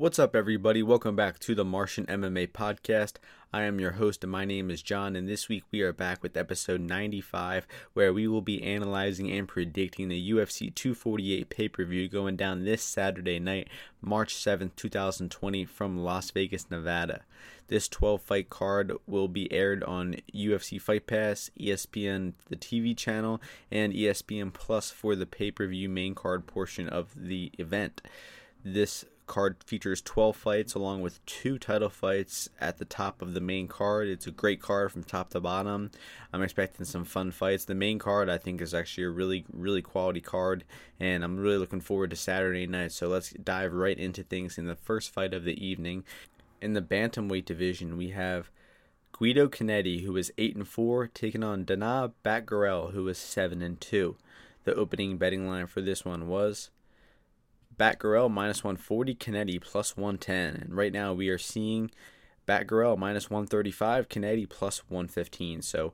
What's up, everybody? Welcome back to the Martian MMA podcast. I am your host, and my name is John. And this week we are back with episode 95, where we will be analyzing and predicting the UFC 248 pay per view going down this Saturday night, March 7th, 2020, from Las Vegas, Nevada. This 12 fight card will be aired on UFC Fight Pass, ESPN, the TV channel, and ESPN Plus for the pay per view main card portion of the event. This card features 12 fights along with two title fights at the top of the main card. It's a great card from top to bottom. I'm expecting some fun fights. The main card I think is actually a really really quality card and I'm really looking forward to Saturday night. So let's dive right into things in the first fight of the evening. In the bantamweight division, we have Guido Cannetti, who is 8 and 4, taking on Danaa Batgerel, who is 7 and 2. The opening betting line for this one was Batgerel minus 140, Cannetti plus 110. And right now we are seeing Batgerel minus 135, Cannetti plus 115. So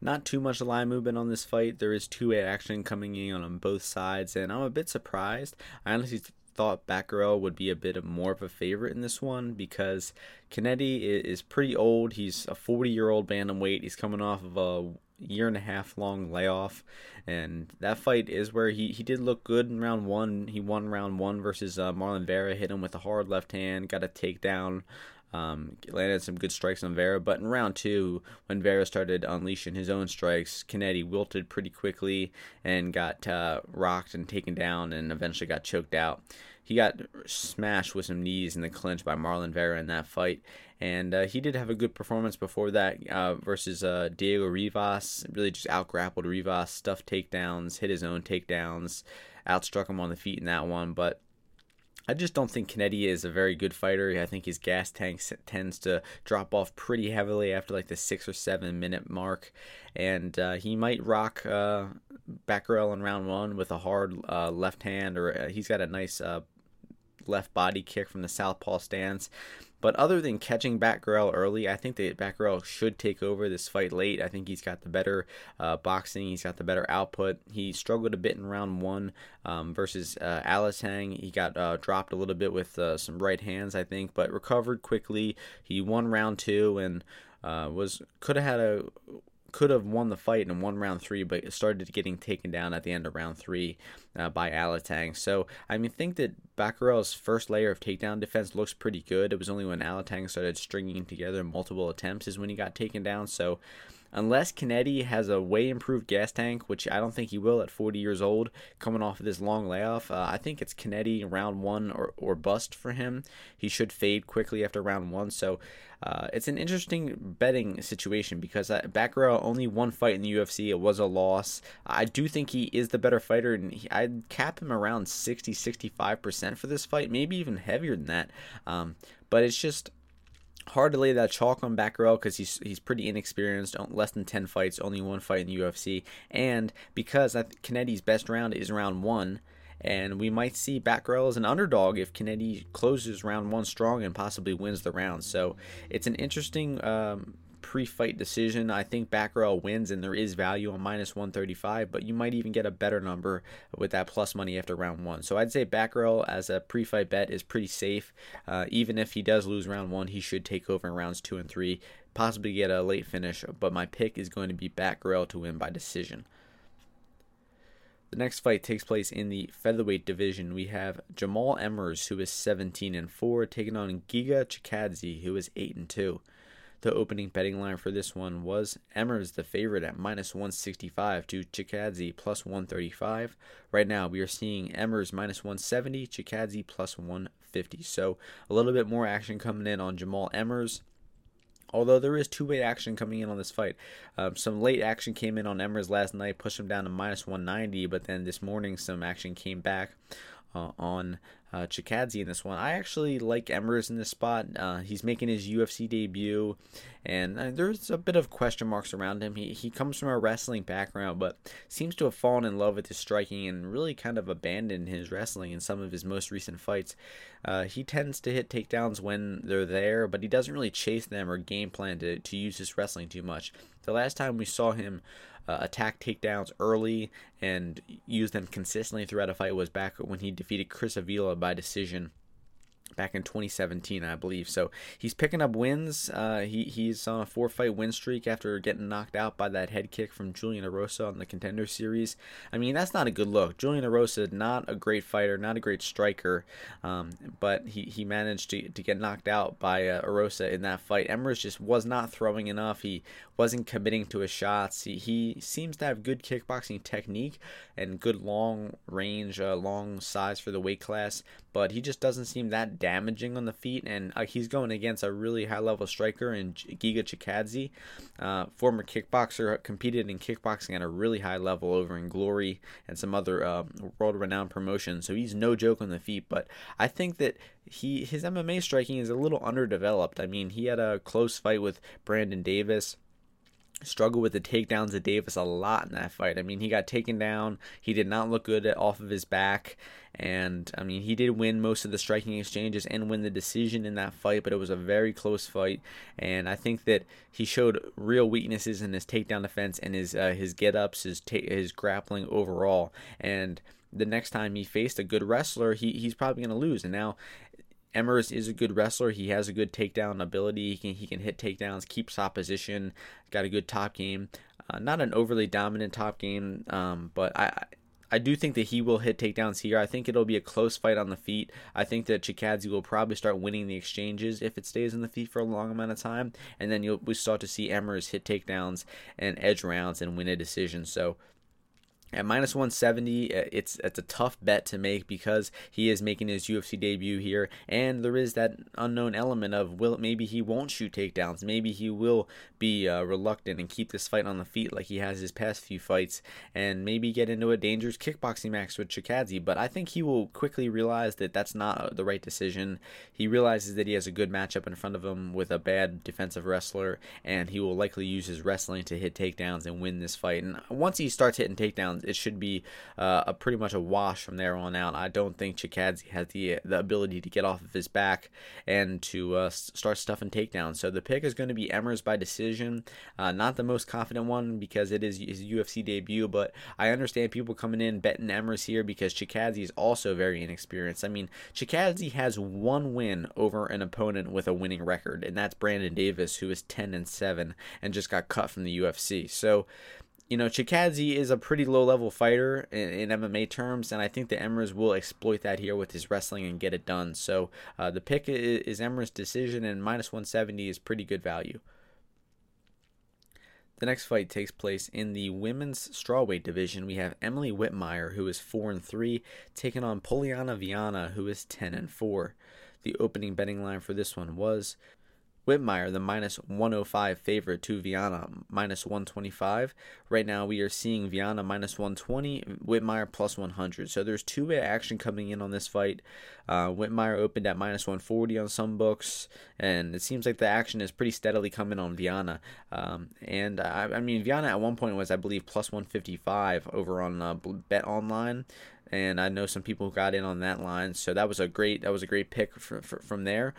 not too much line movement on this fight. There is two-way action coming in on both sides, and I'm a bit surprised. I honestly thought Batgerel would be a bit more of a favorite in this one because Cannetti is pretty old. He's a 40 year old bantamweight. He's coming off of a year and a half long layoff, and that fight is where he, he did look good in round one. He won round one versus uh, Marlon Vera, hit him with a hard left hand, got a takedown. Um, landed some good strikes on Vera, but in round two, when Vera started unleashing his own strikes, Cannetti wilted pretty quickly and got uh, rocked and taken down, and eventually got choked out he got smashed with some knees in the clinch by Marlon Vera in that fight. And uh, he did have a good performance before that uh, versus uh, Diego Rivas. Really just outgrappled Rivas, stuffed takedowns, hit his own takedowns, outstruck him on the feet in that one. But I just don't think Cannetti is a very good fighter. I think his gas tank tends to drop off pretty heavily after like the six or seven minute mark, and uh, he might rock uh, Batgerel in round one with a hard uh, left hand, or uh, he's got a nice uh, left body kick from the southpaw stance. But other than catching Batgerel early, I think that Batgerel should take over this fight late. I think he's got the better uh, boxing. He's got the better output. He struggled a bit in round one um, versus uh, Alateng. He got uh, dropped a little bit with uh, some right hands, I think, but recovered quickly. He won round two and uh, was could have had a could have won the fight and won round three, but started getting taken down at the end of round three uh, by Alateng. So I mean, think that Batgerel's first layer of takedown defense looks pretty good. It was only when Alateng started stringing together multiple attempts is when he got taken down. So unless Cannetti has a way improved gas tank, which I don't think he will at 40 years old, coming off of this long layoff, uh, I think it's Cannetti round one or, or bust for him. He should fade quickly after round one. So uh, it's an interesting betting situation because uh, Batgerel only one fight in the UFC. It was a loss. I do think he is the better fighter, and he, I'd cap him around 60 65% for this fight, maybe even heavier than that. Um, but it's just hard to lay that chalk on Batgerel because he's he's pretty inexperienced, less than ten fights, only one fight in the UFC, and because Cannetti's best round is round one, and we might see Batgerel as an underdog if Cannetti closes round one strong and possibly wins the round. So it's an interesting um, pre-fight decision. I think Batgerel wins, and there is value on minus 135, but you might even get a better number with that plus money after round one. So I'd say Batgerel as a pre-fight bet is pretty safe. Uh, even if he does lose round one, he should take over in rounds two and three, possibly get a late finish. But my pick is going to be Batgerel to win by decision. The next fight takes place in the featherweight division. We have Jamal Emmers, who is 17 and 4, taking on Giga Chikadze, who is 8 and 2. The opening betting line for this one was Emmers the favorite at minus 165 to Chikadze plus 135. Right now we are seeing Emmers minus 170, Chikadze plus 150. So a little bit more action coming in on Jamal Emmers. Although there is two-way action coming in on this fight, um, some late action came in on Emmers last night, pushed him down to minus 190. But then this morning, some action came back uh, on uh, Chikadze in this one. I actually like Emmers in this spot. Uh, he's making his UFC debut, and uh, there's a bit of question marks around him. He, he comes from a wrestling background, but seems to have fallen in love with his striking and really kind of abandoned his wrestling in some of his most recent fights. Uh, he tends to hit takedowns when they're there, but he doesn't really chase them or game plan to, to use his wrestling too much. The last time we saw him uh, attack takedowns early and use them consistently throughout a fight was back when he defeated Chris Avila by decision back in 2017, I believe. So he's picking up wins. Uh, he he's on a four fight win streak after getting knocked out by that head kick from Julian Erosa on the Contender Series. I mean, that's not a good look. Julian Erosa, not a great fighter, not a great striker, um, but he, he managed to, to get knocked out by uh, Erosa in that fight. Emmers just was not throwing enough. He wasn't committing to his shots. He, he seems to have good kickboxing technique and good long range, uh, long size for the weight class, but he just doesn't seem that damaging on the feet. And uh, he's going against a really high level striker in Giga Chikadze, uh, former kickboxer, competed in kickboxing at a really high level over in Glory and some other uh, world renowned promotions. So he's no joke on the feet. But I think that he his MMA striking is a little underdeveloped. I mean, he had a close fight with Brandon Davis struggled with the takedowns of Davis a lot in that fight. I mean, he got taken down. He did not look good off of his back. And I mean, he did win most of the striking exchanges and win the decision in that fight, but it was a very close fight. And I think that he showed real weaknesses in his takedown defense and his uh, his get ups, his ta- his grappling overall. And the next time he faced a good wrestler, he, he's probably going to lose. And now Emmers is a good wrestler. He has a good takedown ability. He can he can hit takedowns, keeps opposition. Got a good top game. Uh, not an overly dominant top game, um, but I. I do think that he will hit takedowns here. I think it'll be a close fight on the feet. I think that Chikadze will probably start winning the exchanges if it stays in the feet for a long amount of time, and then you'll we start to see Emmers hit takedowns and edge rounds and win a decision. So at minus 170, uh, it's it's a tough bet to make because he is making his UFC debut here, and there is that unknown element of will maybe he won't shoot takedowns, maybe he will be uh, reluctant and keep this fight on the feet like he has his past few fights, and maybe get into a dangerous kickboxing match with Chikadze. But I think he will quickly realize that that's not uh, the right decision. He realizes that he has a good matchup in front of him with a bad defensive wrestler, and he will likely use his wrestling to hit takedowns and win this fight. And once he starts hitting takedowns it should be uh, a pretty much a wash from there on out. I don't think Chikadze has the the ability to get off of his back and to uh, start stuffing takedowns. So the pick is going to be Emmers by decision. Uh, not the most confident one because it is his UFC debut, but I understand people coming in betting Emmers here because Chikadze is also very inexperienced. I mean, Chikadze has one win over an opponent with a winning record, and that's Brandon Davis, who is 10 and 7 and just got cut from the UFC. So you know, Chikadze is a pretty low level fighter in, in, MMA terms, and I think the Emmers will exploit that here with his wrestling and get it done. So uh, the pick is, is decision, and minus 170 is pretty good value. The next fight takes place in the women's strawweight division. We have Emily Whitmire, who is four and three, taking on Poliana Viana, who is ten and four. The opening betting line for this one was Whitmire, the minus 105 favorite to Viana, minus 125. Right now, we are seeing Viana minus 120, Whitmire plus 100. So there's two way action coming in on this fight. Uh, Whitmire opened at minus 140 on some books, and it seems like the action is pretty steadily coming on Viana. Um, and I, I, mean, Viana at one point was, I believe, plus 155 over on uh, Bet Online and I know some people got in on that line. So that was a great that was a great pick from there.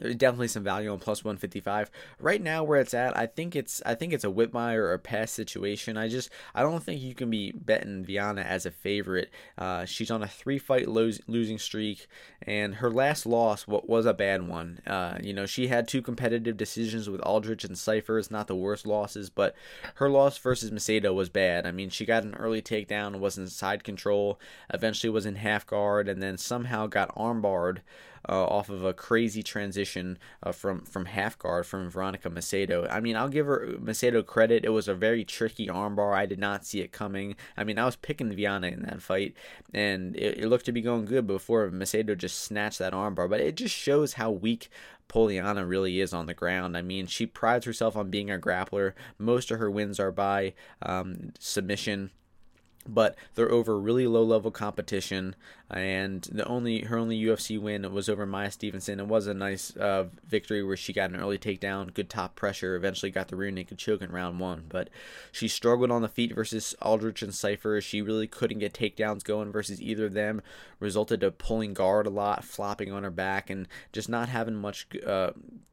Definitely some value on plus 155. Right now, where it's at, I think it's I think it's a Whitmire or a pass situation. I just I don't think you can be betting Viana as a favorite. Uh, she's on a three fight lo- losing streak, and her last loss what was a bad one. Uh, you know, she had two competitive decisions with Aldrich and Cipher. It's not the worst losses, but her loss versus Macedo was bad. I mean, she got an early takedown, was in side control, eventually was in half guard, and then somehow got armbarred uh, off of a crazy transition uh, from from half guard from Veronica Macedo. I mean, I'll give her Macedo credit. It was a very tricky armbar. I did not see it coming. I mean, I was picking Viana in that fight, and it, it looked to be going good before Macedo just snatched that armbar. But it just shows how weak Poliana really is on the ground. I mean, she prides herself on being a grappler. Most of her wins are by um, submission but they're over really low level competition and the only her only UFC win was over Maia Stevenson. It was a nice uh, victory where she got an early takedown, good top pressure, eventually got the rear naked choke in round one. But she struggled on the feet versus Aldrich and Cipher. She really couldn't get takedowns going versus either of them. Resulted to pulling guard a lot, flopping on her back, and just not having much uh,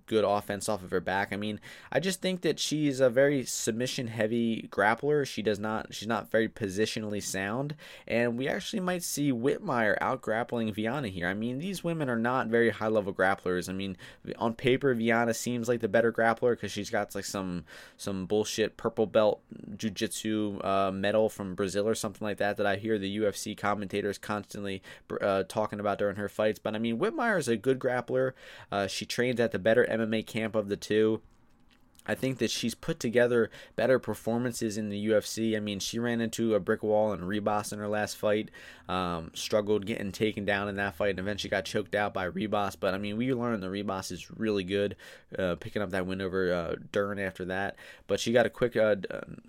good offense off of her back. I mean, I just think that she's a very submission heavy grappler. She does not she's not very positionally sound, and we actually might see Whitmire out grappling Viana here. I mean, these women are not very high level grapplers. I mean, on paper, Viana seems like the better grappler because she's got like some some bullshit purple belt jujitsu uh, medal from Brazil or something like that that I hear the UFC commentators constantly uh, talking about during her fights. But I mean, Whitmire is a good grappler. Uh, she trains at the better MMA camp of the two. I think that she's put together better performances in the UFC. I mean, she ran into a brick wall and Ribas in her last fight, um, struggled getting taken down in that fight, and eventually got choked out by Ribas. But I mean, we learned that Ribas is really good, uh, picking up that win over uh, Dern after that. But she got a quick uh,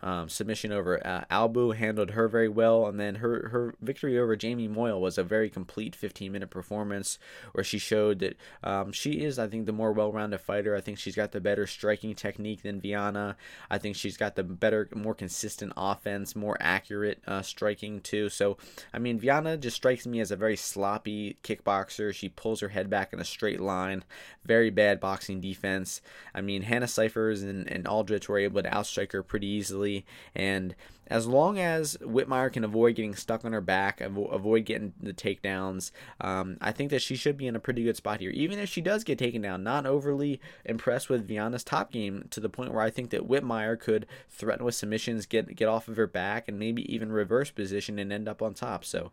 um, submission over uh, Albu, handled her very well, and then her her victory over Jamie Moyle was a very complete 15 minute performance where she showed that um, she is, I think, the more well rounded fighter. I think she's got the better striking technique technique than Viana. I think she's got the better, more consistent offense, more accurate uh, striking too. So, I mean, Viana just strikes me as a very sloppy kickboxer. She pulls her head back in a straight line. Very bad boxing defense. I mean, Hannah Cifers and, and Aldrich were able to outstrike her pretty easily. And as long as Whitmire can avoid getting stuck on her back, avoid getting the takedowns, um, I think that she should be in a pretty good spot here. Even if she does get taken down, not overly impressed with Viana's top game to the point where I think that Whitmire could threaten with submissions, get get off of her back, and maybe even reverse position and end up on top. So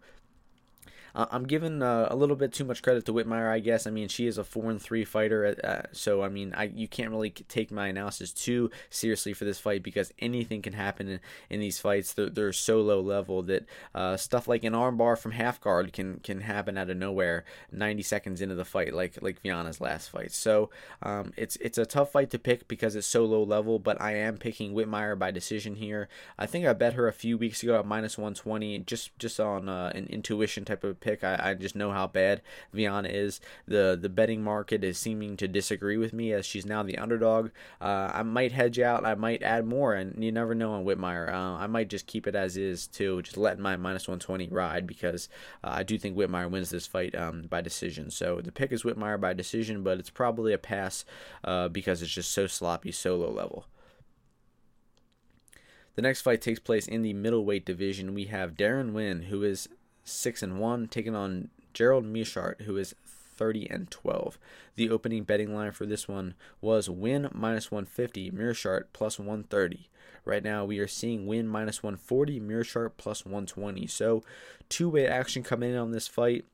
uh, I'm giving uh, a little bit too much credit to Whitmire, I guess. I mean, she is a four and three fighter, uh, so I mean, I you can't really take my analysis too seriously for this fight because anything can happen in, in these fights. They're, they're so low level that uh, stuff like an armbar from half guard can can happen out of nowhere 90 seconds into the fight, like like Viana's last fight. So um, it's it's a tough fight to pick because it's so low level, but I am picking Whitmire by decision here. I think I bet her a few weeks ago at minus 120, just just on uh, an intuition type of pick. I, I just know how bad Viana is. The the betting market is seeming to disagree with me as she's now the underdog. Uh, I might hedge out. I might add more, and you never know on Whitmire. Uh, I might just keep it as is too, just letting my minus 120 ride because uh, I do think Whitmire wins this fight um, by decision. So the pick is Whitmire by decision, but it's probably a pass uh, because it's just so sloppy, so low level. The next fight takes place in the middleweight division. We have Darren Winn, who is six and one, taking on Gerald Meerschaert, who is 30 and 12. The opening betting line for this one was Winn minus 150, Meerschaert plus 130. Right now we are seeing Winn minus 140, Meerschaert plus 120. So two way action coming in on this fight.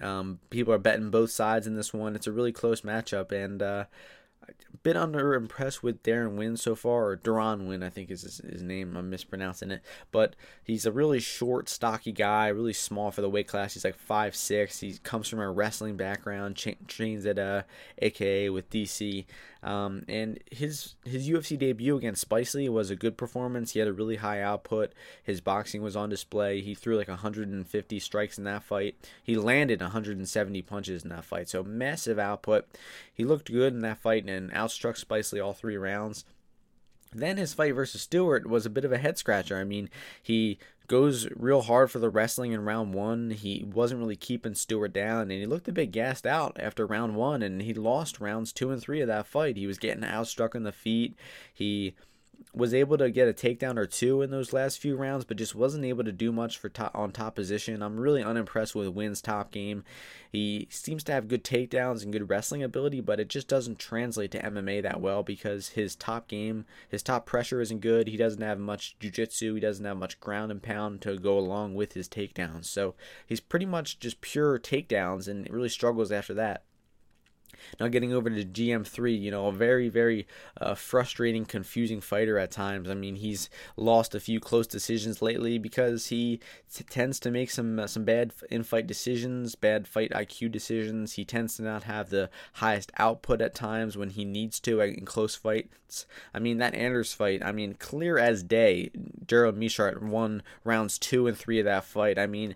Um, people are betting both sides in this one. It's a really close matchup, and uh, a bit under impressed with Darren Winn so far, or Duran Winn, I think is his, his, name. I'm mispronouncing it, but he's a really short, stocky guy, really small for the weight class. He's like five six. He comes from a wrestling background, trains at uh, AKA with DC. Um, and his his UFC debut against Spicely was a good performance. He had a really high output. His boxing was on display. He threw like 150 strikes in that fight. He landed 170 punches in that fight. So massive output. He looked good in that fight and outstruck Spicely all three rounds. Then his fight versus Stewart was a bit of a head scratcher. I mean, he goes real hard for the wrestling in round one. He wasn't really keeping Stewart down, and he looked a bit gassed out after round one, and he lost rounds two and three of that fight. He was getting outstruck in the feet. He was able to get a takedown or two in those last few rounds, but just wasn't able to do much for top, on top position. I'm really unimpressed with Winn's top game. He seems to have good takedowns and good wrestling ability, but it just doesn't translate to MMA that well because his top game, his top pressure isn't good. He doesn't have much jiu-jitsu. He doesn't have much ground and pound to go along with his takedowns. So he's pretty much just pure takedowns and really struggles after that. Now, getting over to GM3, you know, a very, very uh, frustrating, confusing fighter at times. I mean, he's lost a few close decisions lately because he t- tends to make some uh, some bad in-fight decisions, bad fight IQ decisions. He tends to not have the highest output at times when he needs to in close fights. I mean, that Anders fight, I mean, clear as day. Gerald Meerschaert won rounds two and three of that fight. I mean,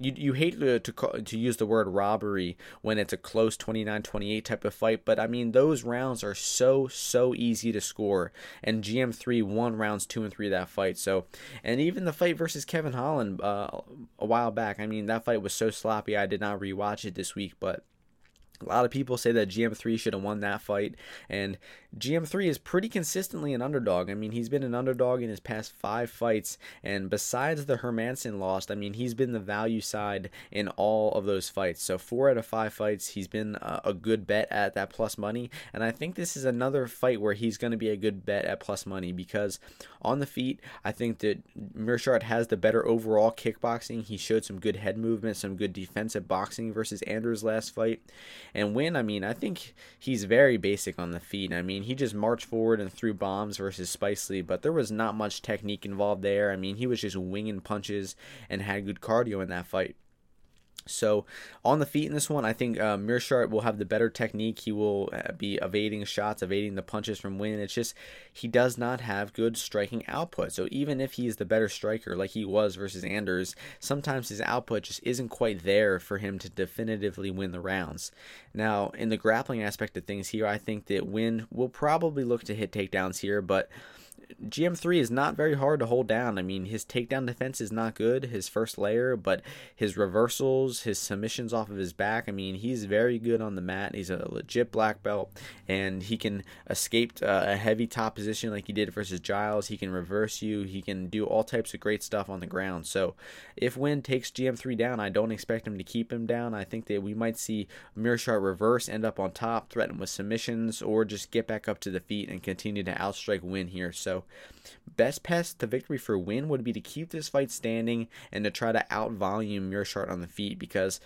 you you hate to, to to use the word robbery when it's a close 29-28 type of fight, but I mean those rounds are so so easy to score, and GM3 won rounds two and three of that fight. So, and even the fight versus Kevin Holland uh, a while back, I mean that fight was so sloppy. I did not rewatch it this week, but A lot of people say that GM3 should have won that fight, and GM3 is pretty consistently an underdog. I mean, he's been an underdog in his past five fights, and besides the Hermansson loss, I mean, he's been the value side in all of those fights. So, four out of five fights, he's been uh, a good bet at that plus money, and I think this is another fight where he's going to be a good bet at plus money because on the feet, I think that Meerschaert has the better overall kickboxing. He showed some good head movement, some good defensive boxing versus Anders last fight. And Winn, I mean, I think he's very basic on the feet. I mean, he just marched forward and threw bombs versus Spicely, but there was not much technique involved there. I mean, he was just winging punches and had good cardio in that fight. So on the feet in this one, I think uh, Meerschaert will have the better technique. He will uh, be evading shots, evading the punches from Winn. It's just he does not have good striking output. So even if he's the better striker, like he was versus Anders, sometimes his output just isn't quite there for him to definitively win the rounds. Now in the grappling aspect of things here, I think that Winn will probably look to hit takedowns here, but GM3 is not very hard to hold down. I mean, his takedown defense is not good, his first layer, but his reversals, his submissions off of his back, I mean, he's very good on the mat. He's a legit black belt, and he can escape uh, a heavy top position like he did versus Giles. He can reverse you, he can do all types of great stuff on the ground. So, if Winn takes GM3 down, I don't expect him to keep him down. I think that we might see Meerschaert reverse, end up on top, threaten with submissions, or just get back up to the feet and continue to outstrike Winn here. So, best path to victory for Winn would be to keep this fight standing and to try to out volume Meerschaert on the feet because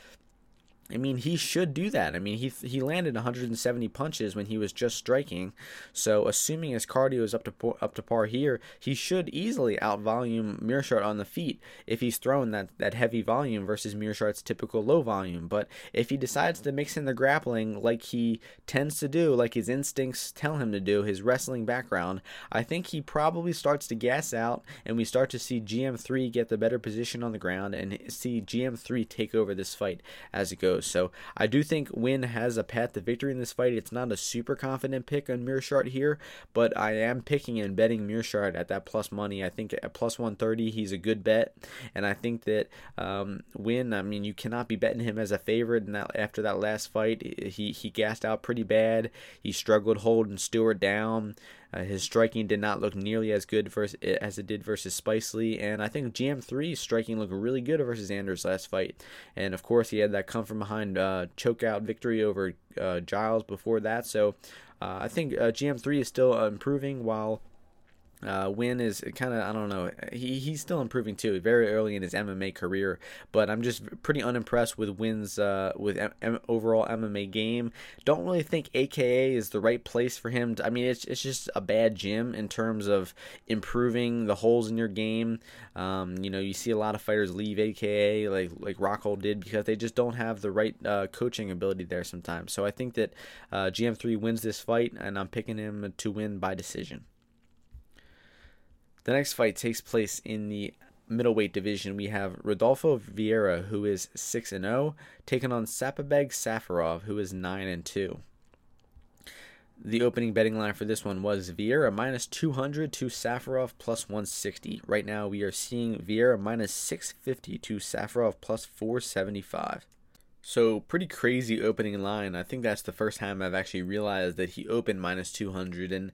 I mean, he should do that. I mean, he he landed 170 punches when he was just striking. So, assuming his cardio is up to up to par here, he should easily outvolume Meerschaert on the feet if he's throwing that, that heavy volume versus Meerschaert's typical low volume. But if he decides to mix in the grappling like he tends to do, like his instincts tell him to do, his wrestling background, I think he probably starts to gas out, and we start to see GM3 get the better position on the ground and see GM3 take over this fight as it goes So I do think Winn has a path to victory in this fight. It's not a super confident pick on Meerschaert here, but I am picking and betting Meerschaert at that plus money. I think at plus 130, he's a good bet. And I think that um, Winn, I mean, you cannot be betting him as a favorite. And that, after that last fight, he, he gassed out pretty bad. He struggled holding Stewart down. Uh, his striking did not look nearly as good versus, as it did versus Spicely, and I think GM3's striking looked really good versus Anders last fight. And of course, he had that come from behind uh, chokeout victory over uh, Giles before that. So uh, I think uh, GM3 is still improving while uh, Winn is kind of I don't know he he's still improving too very early in his MMA career but I'm just pretty unimpressed with Winn's uh, with M- M- overall MMA game. Don't really think AKA is the right place for him. To, I mean it's it's just a bad gym in terms of improving the holes in your game. Um, you know you see a lot of fighters leave AKA like like Rockhold did because they just don't have the right uh, coaching ability there sometimes. So I think that uh, GM3 wins this fight and I'm picking him to win by decision. The next fight takes place in the middleweight division. We have Rodolfo Vieira, who is 6 and 0, taking on Saparbeg Safarov, who is 9 and 2. The opening betting line for this one was Vieira minus 200 to Safarov plus 160. Right now, we are seeing Vieira minus 650 to Safarov plus 475. So, pretty crazy opening line. I think that's the first time I've actually realized that he opened minus 200. And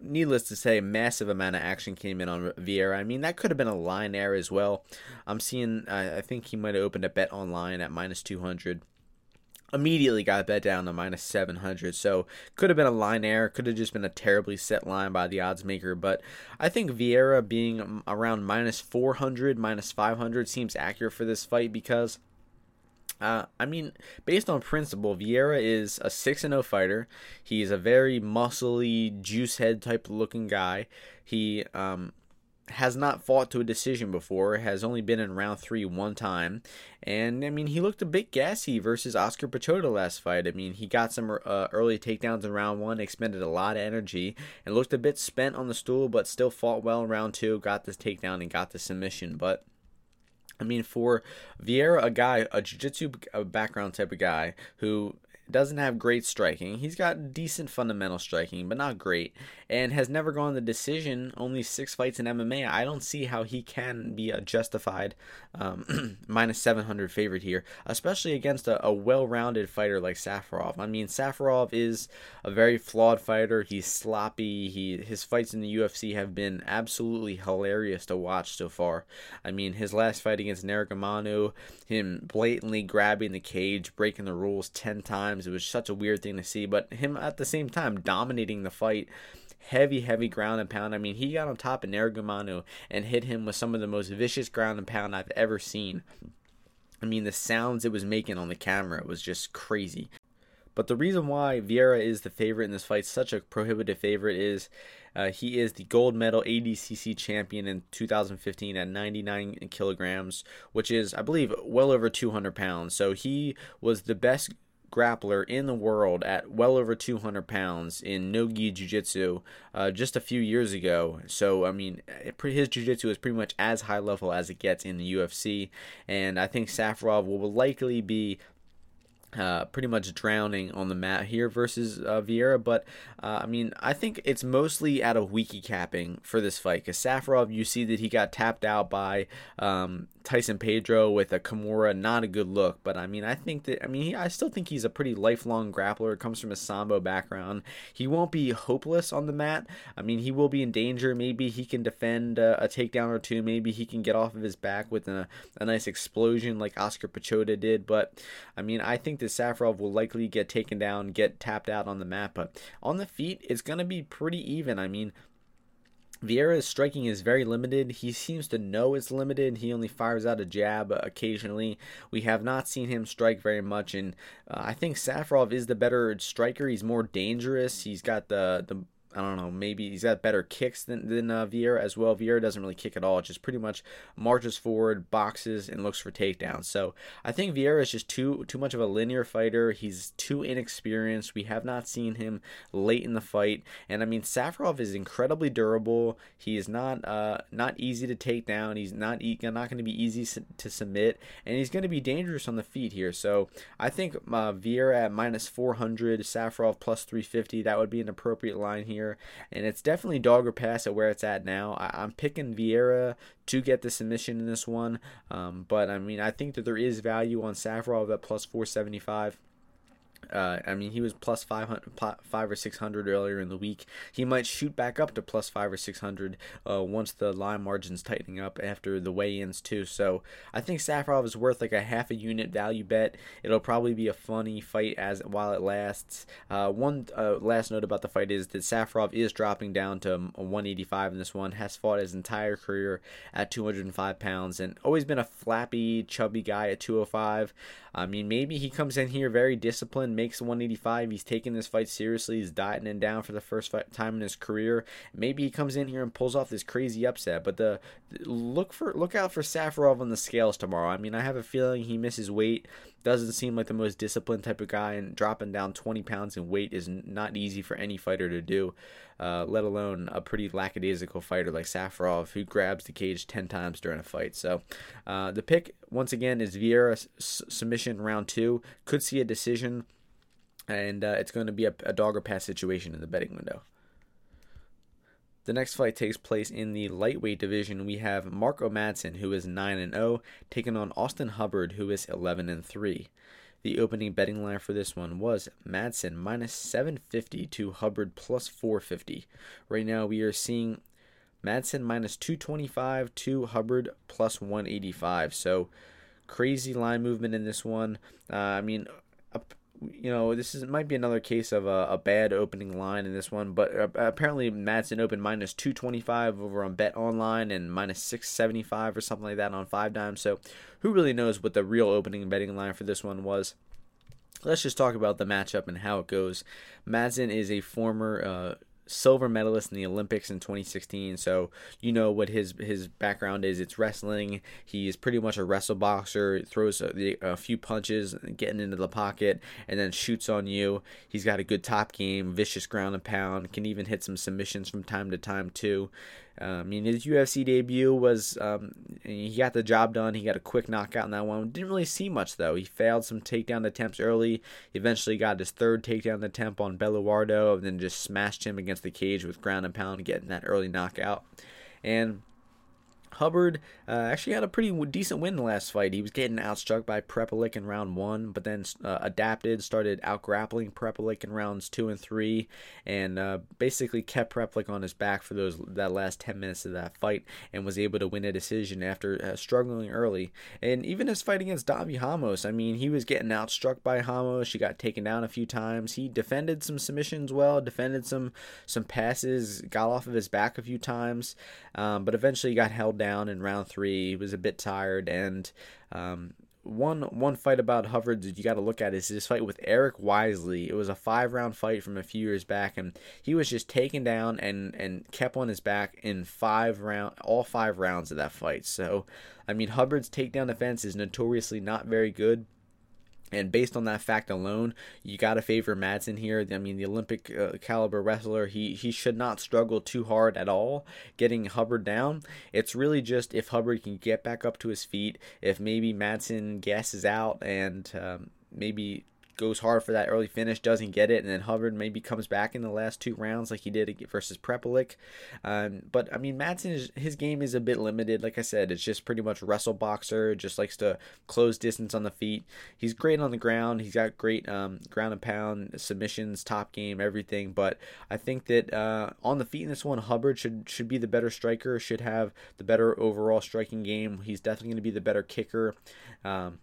needless to say, massive amount of action came in on Vieira. I mean, that could have been a line error as well. I'm seeing, I, I think he might have opened a bet online at minus 200. Immediately got a bet down to minus 700. So, could have been a line error. Could have just been a terribly set line by the odds maker. But I think Vieira being around minus 400, minus 500 seems accurate for this fight because uh, I mean, based on principle, Vieira is a 6 0 fighter. He's a very muscly, juice head type looking guy. He um, has not fought to a decision before, has only been in round three one time. And I mean, he looked a bit gassy versus Oskar Piechota last fight. I mean, he got some uh, early takedowns in round one, expended a lot of energy, and looked a bit spent on the stool, but still fought well in round two, got this takedown, and got the submission. But I mean, for Vieira, a guy, a jiu-jitsu uh, background type of guy who doesn't have great striking. He's got decent fundamental striking, but not great, and has never gone the decision. Only six fights in MMA. I don't see how he can be a justified um, minus 700 favorite here, especially against a, a well-rounded fighter like Safarov. I mean, Safarov is a very flawed fighter. He's sloppy. He his fights in the UFC have been absolutely hilarious to watch so far. I mean, his last fight against Nurmagomedov, him blatantly grabbing the cage, breaking the rules 10 times. It was such a weird thing to see, but him at the same time dominating the fight heavy, heavy ground and pound. I mean, he got on top of Nurmagomedov and hit him with some of the most vicious ground and pound I've ever seen. I mean, the sounds it was making on the camera was just crazy. But the reason why Vieira is the favorite in this fight, such a prohibitive favorite, is uh, he is the gold medal ADCC champion in 2015 at 99 kilograms, which is, I believe, well over 200 pounds. So he was the best grappler in the world at well over 200 pounds in no-gi jiu-jitsu uh, just a few years ago. So, I mean, his jiu-jitsu is pretty much as high level as it gets in the UFC. And I think Safarov will likely be uh, pretty much drowning on the mat here versus uh, Vieira. But uh, I mean, I think it's mostly out of wiki capping for this fight because Safarov, you see that he got tapped out by um, Tyson Pedro with a Kimura, not a good look. But I mean, I think that I mean, he, I still think he's a pretty lifelong grappler. Comes from a sambo background. He won't be hopeless on the mat. I mean, he will be in danger. Maybe he can defend uh, a takedown or two. Maybe he can get off of his back with a, a nice explosion like Oskar Piechota did. But I mean, I think that Safarov will likely get taken down, get tapped out on the mat. But on the feet, it's to be pretty even. I mean, Vieira's striking is very limited. He seems to know it's limited. He only fires out a jab occasionally. We have not seen him strike very much, and uh, I think Safarov is the better striker. He's more dangerous. He's got the the I don't know, maybe he's got better kicks than, than uh, Vieira as well. Vieira doesn't really kick at all, just pretty much marches forward, boxes, and looks for takedowns. So I think Vieira is just too too much of a linear fighter. He's too inexperienced. We have not seen him late in the fight, and I mean Safarov is incredibly durable. He is not uh, not easy to take down. He's not e- not going to be easy to submit, and he's going to be dangerous on the feet here. So I think uh, Vieira at minus 400, Safarov plus 350. That would be an appropriate line here and it's definitely dog or pass at where it's at now. I, am picking Vieira to get the submission in this one, um, but I mean I think that there is value on Safarov at plus 475. Uh, I mean, he was plus 500, five or 600 earlier in the week. He might shoot back up to plus five or 600 uh, once the line margins tightening up after the weigh-ins too. So I think Safarov is worth like a half a unit value bet. It'll probably be a funny fight as while it lasts. Uh, one uh, last note about the fight is that Safarov is dropping down to 185 in this one. Has fought his entire career at 205 pounds and always been a flappy, chubby guy at 205. I mean, maybe he comes in here very disciplined, makes 185. He's taking this fight seriously. He's dieting down for the first time in his career. Maybe he comes in here and pulls off this crazy upset. But the look for look out for Safarov on the scales tomorrow. I mean, I have a feeling he misses weight doesn't seem like the most disciplined type of guy, and dropping down 20 pounds in weight is not easy for any fighter to do, uh, let alone a pretty lackadaisical fighter like Safarov, who grabs the cage 10 times during a fight. So uh, the pick, once again, is Vieira s- submission round two. Could see a decision, and uh, it's going to be a, a dog or pass situation in the betting window. The next fight takes place in the lightweight division. We have Marco Madsen, who is 9 and 0, taking on Austin Hubbard, who is 11 and 3. The opening betting line for this one was Madsen minus 750 to Hubbard plus 450. Right now we are seeing Madsen minus 225 to Hubbard plus 185. So crazy line movement in this one. Uh, I mean, you know, this is might be another case of a, a bad opening line in this one, but uh, apparently Madsen opened minus 225 over on Bet Online and minus 675 or something like that on Five Dimes. So, who really knows what the real opening betting line for this one was? Let's just talk about the matchup and how it goes. Madsen is a former uh, silver medalist in the Olympics in 2016. So you know what his his background is. It's wrestling. He's pretty much a wrestle boxer. Throws a, a, few punches, getting into the pocket, and then shoots on you. He's got a good top game, vicious ground and pound. Can even hit some submissions from time to time too. Um, I mean, his UFC debut was um, he got the job done. He got a quick knockout in that one. Didn't really see much though. He failed some takedown attempts early. He eventually got his third takedown attempt on Belluardo, and then just smashed him against the cage with ground and pound, getting that early knockout. And Hubbard uh, actually had a pretty decent win in the last fight. He was getting outstruck by Prepelic in round one, but then uh, adapted, started out grappling Prepelic in rounds two and three, and uh, basically kept Prepelic on his back for those that last ten minutes of that fight, and was able to win a decision after uh, struggling early. And even his fight against Davi Ramos, I mean, he was getting outstruck by Ramos. She got taken down a few times. He defended some submissions well, defended some some passes, got off of his back a few times, um, but eventually got held down in round three. He was a bit tired, and um, one one fight about Hubbard that you got to look at is his fight with Eric Wisely. It was a five round fight from a few years back, and he was just taken down and and kept on his back in five round all five rounds of that fight. So, I mean, Hubbard's takedown defense is notoriously not very good. And based on that fact alone, you got to favor Madsen here. I mean, the Olympic uh, caliber wrestler, he he should not struggle too hard at all getting Hubbard down. It's really just if Hubbard can get back up to his feet, if maybe Madsen gasses out and um, maybe goes hard for that early finish, doesn't get it, and then Hubbard maybe comes back in the last two rounds like he did versus Prepelic. Um, but I mean, Madsen is, his game is a bit limited. Like I said, it's just pretty much wrestle boxer. Just likes to close distance on the feet. He's great on the ground. He's got great um, ground and pound submissions, top game, everything. But I think that uh, on the feet in this one, Hubbard should should be the better striker. Should have the better overall striking game. He's definitely going to be the better kicker. Um,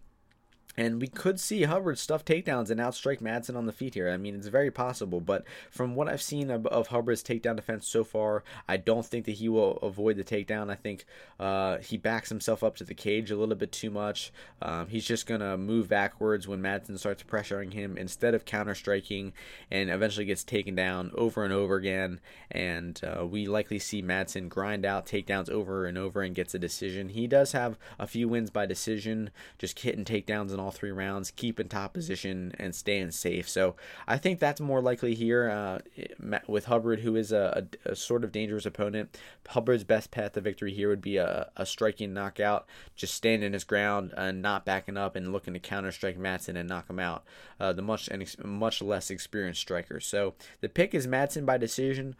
and we could see Hubbard stuff takedowns and outstrike Madsen on the feet here. I mean, it's very possible, but from what I've seen of, of Hubbard's takedown defense so far, I don't think that he will avoid the takedown. I think uh, he backs himself up to the cage a little bit too much. Um, he's just going to move backwards when Madsen starts pressuring him instead of counter striking and eventually gets taken down over and over again. And uh, we likely see Madsen grind out takedowns over and over and gets a decision. He does have a few wins by decision, just hitting takedowns and all three rounds, keep in top position, and staying safe. So I think that's more likely here uh, with Hubbard, who is a, a, a, sort of dangerous opponent. Hubbard's best path to victory here would be a, a striking knockout, just standing his ground and not backing up and looking to counter strike Madsen and knock him out. Uh, the much much less experienced striker. So the pick is Madsen by decision.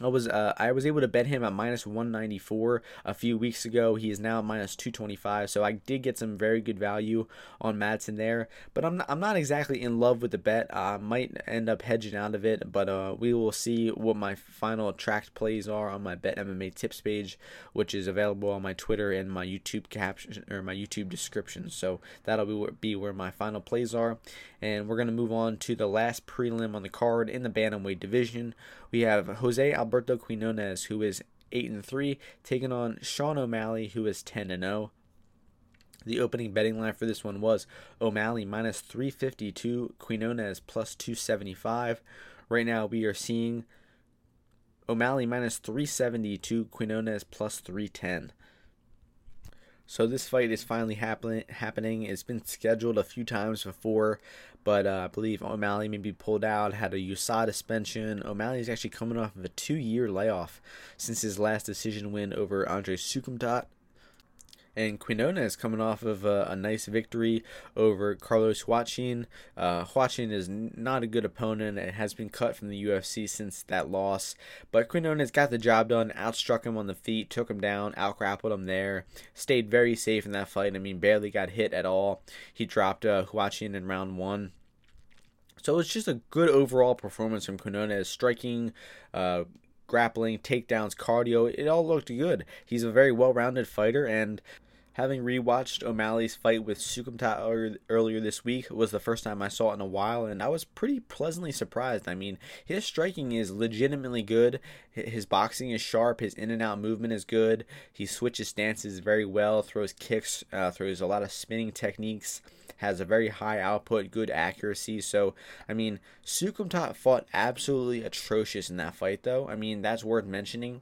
I was uh, I was able to bet him at minus 194 a few weeks ago. He is now minus 225, so I did get some very good value on Madsen there. But I'm not, I'm not exactly in love with the bet. I might end up hedging out of it, but uh, we will see what my final tracked plays are on my Bet MMA tips page, which is available on my Twitter and my YouTube caption or my YouTube description. So that'll be where, be where my final plays are, and we're gonna move on to the last prelim on the card in the bantamweight division. We have Jose Alberto Quinones, who is 8 and 3, taking on Sean O'Malley, who is 10 and 0. The opening betting line for this one was O'Malley minus 352, Quinones plus 275. Right now we are seeing O'Malley minus 372, Quinones plus 310. So this fight is finally happen- happening. It's been scheduled a few times before, but uh, I believe O'Malley may be pulled out, had a USADA suspension. O'Malley is actually coming off of a two-year layoff since his last decision win over Andre Soukhamthath and Quinones coming off of a, a, nice victory over Carlos Huachin. Uh, Huachin is not a good opponent and has been cut from the UFC since that loss. But Quinones got the job done, outstruck him on the feet, took him down, outgrappled him there, stayed very safe in that fight. I mean, barely got hit at all. He dropped uh, Huachin in round one. So it's just a good overall performance from Quinones, striking, uh, grappling, takedowns, cardio, it all looked good. He's a very well rounded fighter, and having rewatched O'Malley's fight with Soukhamthath earlier this week was the first time I saw it in a while, and I was pretty pleasantly surprised. I mean, his striking is legitimately good. His boxing is sharp. His in and out movement is good. He switches stances very well, throws kicks, uh, throws a lot of spinning techniques has a very high output, good accuracy. So, I mean, Soukhamthath fought absolutely atrocious in that fight, though. I mean, that's worth mentioning.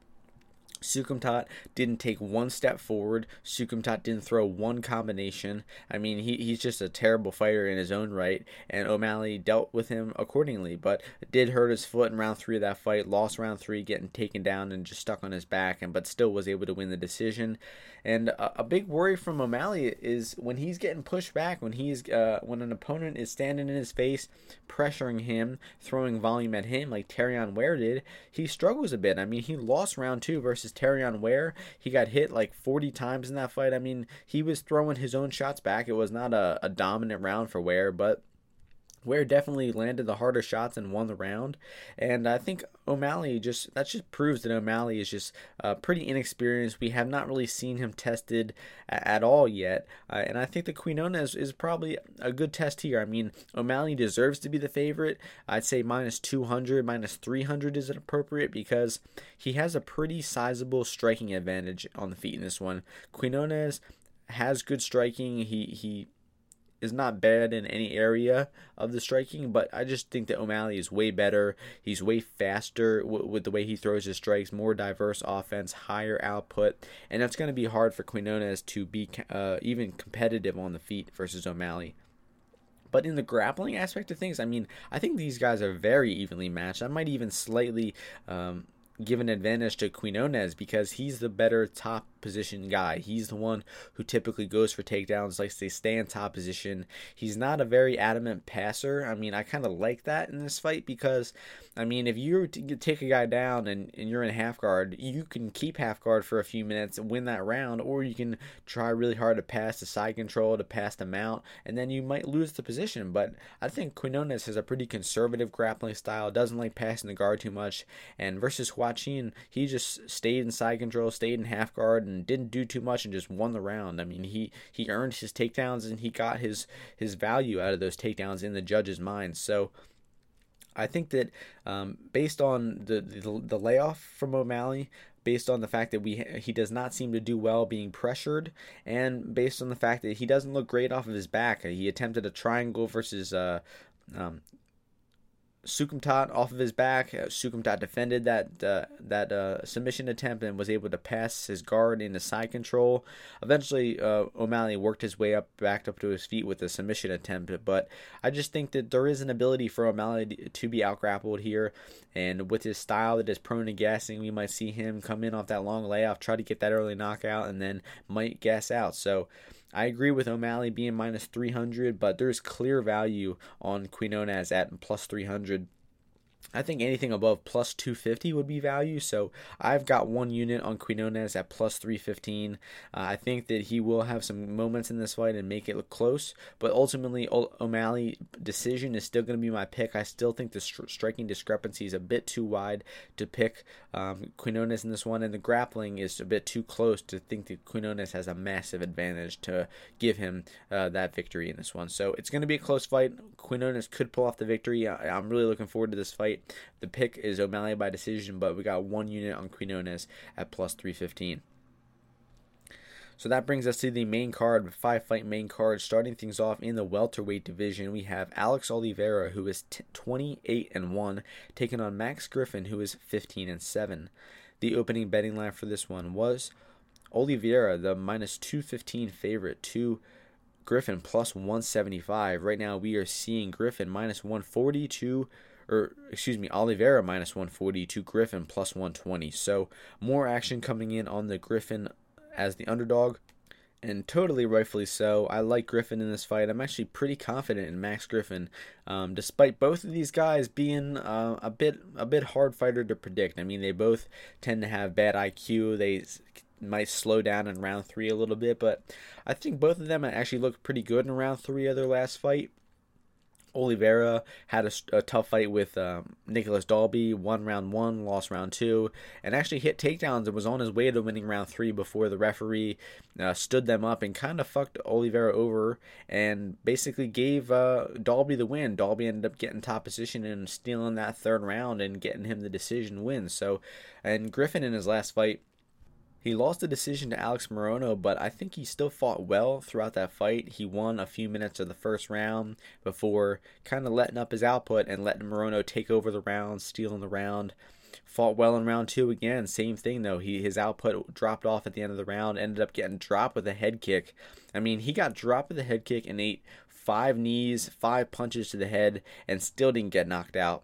Soukhamthath didn't take one step forward. Soukhamthath didn't throw one combination. I mean, he, he's just a terrible fighter in his own right, and O'Malley dealt with him accordingly. But did hurt his foot in round three of that fight. Lost round three, getting taken down and just stuck on his back, and but still was able to win the decision. And a, a big worry from O'Malley is when he's getting pushed back, when he's uh, when an opponent is standing in his face, pressuring him, throwing volume at him like Terrion Ware did. He struggles a bit. I mean, he lost round two versus Terrion Ware. He got hit like 40 times in that fight. I mean, he was throwing his own shots back. It was not a, a dominant round for Ware, but Ware definitely landed the harder shots and won the round. And I think O'Malley just that just proves that O'Malley is just uh, pretty inexperienced. We have not really seen him tested at, at all yet. Uh, and I think the Quinones is, is probably a good test here. I mean, O'Malley deserves to be the favorite. I'd say minus 200, minus 300 is appropriate because he has a pretty sizable striking advantage on the feet in this one. Quinones has good striking. He he is not bad in any area of the striking, but I just think that O'Malley is way better. He's way faster w- with the way he throws his strikes, more diverse offense, higher output, and that's going to be hard for Quinones to be uh, even competitive on the feet versus O'Malley. But in the grappling aspect of things, I mean, I think these guys are very evenly matched. I might even slightly um, give an advantage to Quinones because he's the better top position guy. He's the one who typically goes for takedowns, likes to stay in top position. He's not a very adamant passer. I mean, I kind of like that in this fight because, I mean, if you take a guy down and, and you're in half guard, you can keep half guard for a few minutes and win that round, or you can try really hard to pass the side control, to pass the mount, and then you might lose the position. But I think Quinones has a pretty conservative grappling style, doesn't like passing the guard too much, and versus Huachin, he just stayed in side control, stayed in half guard, and didn't do too much and just won the round. I mean, he he earned his takedowns and he got his his value out of those takedowns in the judge's mind. So. I think that um, based on the, the, the layoff from O'Malley, based on the fact that we he does not seem to do well being pressured, and based on the fact that he doesn't look great off of his back. He attempted a triangle versus uh, um, Soukhamthath off of his back. Uh, Soukhamthath defended that uh, that uh, submission attempt and was able to pass his guard into side control. Eventually, uh, O'Malley worked his way up, backed up to his feet with a submission attempt. But I just think that there is an ability for O'Malley to be outgrappled here, and with his style that is prone to gassing, we might see him come in off that long layoff, try to get that early knockout, and then might gas out. So. I agree with O'Malley being minus 300, but there's clear value on Quinones at plus 300. I think anything above plus 250 would be value. So I've got one unit on Quinones at plus 315. Uh, I think that he will have some moments in this fight and make it look close. But ultimately, o- O'Malley decision is still going to be my pick. I still think the stri- striking discrepancy is a bit too wide to pick um, Quinones in this one. And the grappling is a bit too close to think that Quinones has a massive advantage to give him uh, that victory in this one. So it's going to be a close fight. Quinones could pull off the victory. I- I'm really looking forward to this fight fight. The pick is O'Malley by decision, but we got one unit on Quinones at plus 315. So that brings us to the main card, five fight main card. Starting things off in the welterweight division, we have Alex Oliveira, who is t- 28 and one, taking on Max Griffin, who is 15 and seven. The opening betting line for this one was Oliveira, the minus 215 favorite, to Griffin plus 175. Right now, we are seeing Griffin minus 140 to or excuse me, Oliveira minus 140 to Griffin plus 120. So more action coming in on the Griffin as the underdog. And totally rightfully so. I like Griffin in this fight. I'm actually pretty confident in Max Griffin, um, despite both of these guys being uh, a bit a bit hard fighter to predict. I mean, they both tend to have bad IQ. They might slow down in round three a little bit, but I think both of them actually looked pretty good in round three of their last fight. Oliveira had a, a tough fight with um, Nicolas Dalby, won round one, lost round two, and actually hit takedowns and was on his way to winning round three before the referee uh, stood them up and kind of fucked Oliveira over and basically gave uh, Dalby the win. Dalby ended up getting top position and stealing that third round and getting him the decision win. So, and Griffin in his last fight he lost the decision to Alex Morono, but I think he still fought well throughout that fight. He won a few minutes of the first round before kind of letting up his output and letting Morono take over the round, stealing the round. fought well in round two again. Same thing though. He his output dropped off at the end of the round. Ended up getting dropped with a head kick. I mean, he got dropped with a head kick and ate five knees, five punches to the head, and still didn't get knocked out.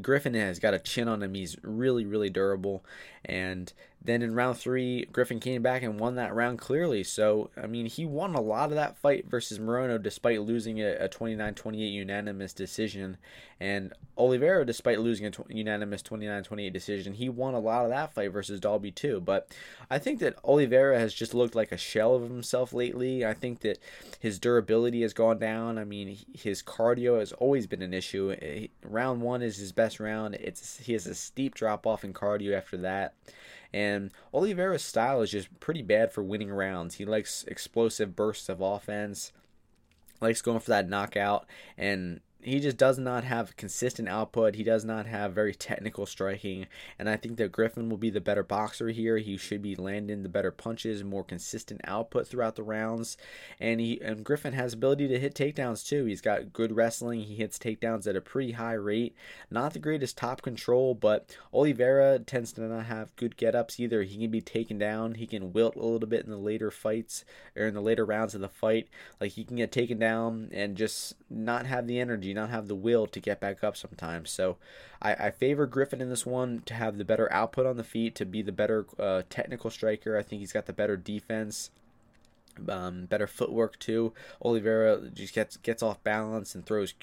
Griffin has got a chin on him. He's really, really durable. And then in round three, Griffin came back and won that round clearly. So, I mean, he won a lot of that fight versus Morono despite losing a 29 28 unanimous decision. And Oliveira, despite losing a tw- unanimous 29 28 decision, he won a lot of that fight versus Dalby too. But I think that Oliveira has just looked like a shell of himself lately. I think that his durability has gone down. I mean, his cardio has always been an issue. Round one is his best round. It's He has a steep drop off in cardio after that. And Oliveira's style is just pretty bad for winning rounds. He likes explosive bursts of offense, likes going for that knockout, and he just does not have consistent output. He does not have very technical striking, and I think that Griffin will be the better boxer here. He should be landing the better punches, more consistent output throughout the rounds, and he and Griffin has ability to hit takedowns too. He's got good wrestling. He hits takedowns at a pretty high rate. Not the greatest top control, but Oliveira tends to not have good get-ups either. He can be taken down. He can wilt a little bit in the later fights or in the later rounds of the fight. Like he can get taken down and just not have the energy not have the will to get back up sometimes. So I, I favor Griffin in this one to have the better output on the feet, to be the better uh, technical striker. I think he's got the better defense. Um, better footwork too. Oliveira just gets gets off balance and throws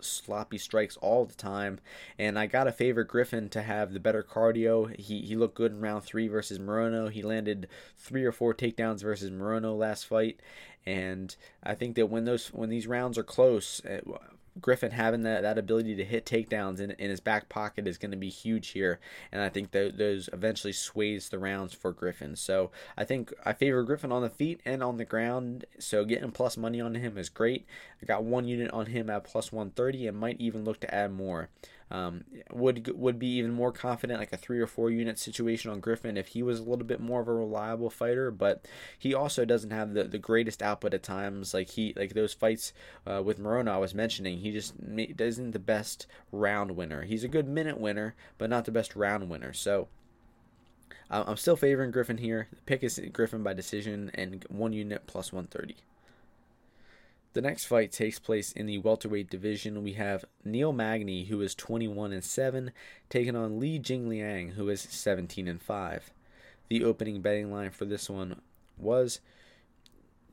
sloppy strikes all the time. And I got a favor Griffin to have the better cardio. He he looked good in round three versus Morono. He landed three or four takedowns versus Morono last fight. And I think that when those when these rounds are close, eh, Griffin having that, that ability to hit takedowns in, in his back pocket is going to be huge here. And I think that those eventually sways the rounds for Griffin. So I think I favor Griffin on the feet and on the ground. So getting plus money on him is great. I got one unit on him at plus 130 and might even look to add more. Um, would would be even more confident, like a three or four unit situation on Griffin if he was a little bit more of a reliable fighter. But he also doesn't have the, the greatest output at times. Like he like those fights uh, with Morono I was mentioning, he just isn't the best round winner. He's a good minute winner, but not the best round winner. So. I'm still favoring Griffin here. The pick is Griffin by decision and one unit plus 130. The next fight takes place in the welterweight division. We have Neil Magny, who is 21 and 7, taking on Li Jingliang, who is 17 and 5. The opening betting line for this one was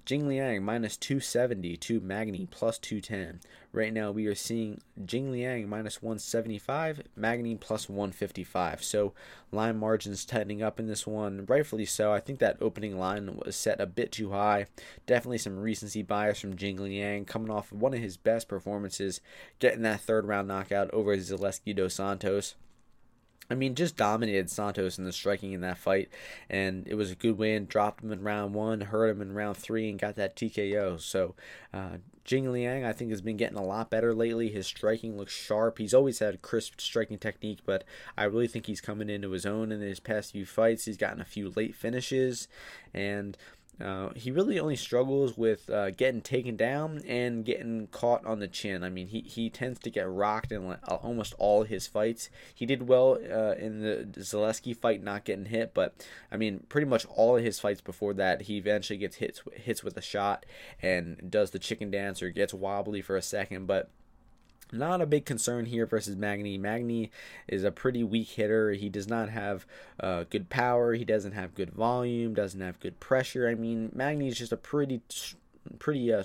Jing Liang minus 270 to Magny plus 210. Right now we are seeing Jing Liang minus 175, Magny plus 155. So line margins tightening up in this one, rightfully so. I think that opening line was set a bit too high. Definitely some recency bias from Jing Liang coming off one of his best performances, getting that third round knockout over Zaleski dos Santos. I mean, just dominated Santos in the striking in that fight, and it was a good win. Dropped him in round one, hurt him in round three, and got that TKO. So, uh, Jing Liang, I think, has been getting a lot better lately. His striking looks sharp. He's always had crisp striking technique, but I really think he's coming into his own in his past few fights. He's gotten a few late finishes, and uh, he really only struggles with uh, getting taken down and getting caught on the chin. I mean, he, he tends to get rocked in almost all his fights. He did well uh, in the Zaleski fight, not getting hit, but I mean, pretty much all of his fights before that, he eventually gets hits hits with a shot and does the chicken dance or gets wobbly for a second, but not a big concern here versus Magny. Magny is a pretty weak hitter. He does not have uh, good power. He doesn't have good volume. Doesn't have good pressure. I mean, Magny is just a pretty, pretty uh,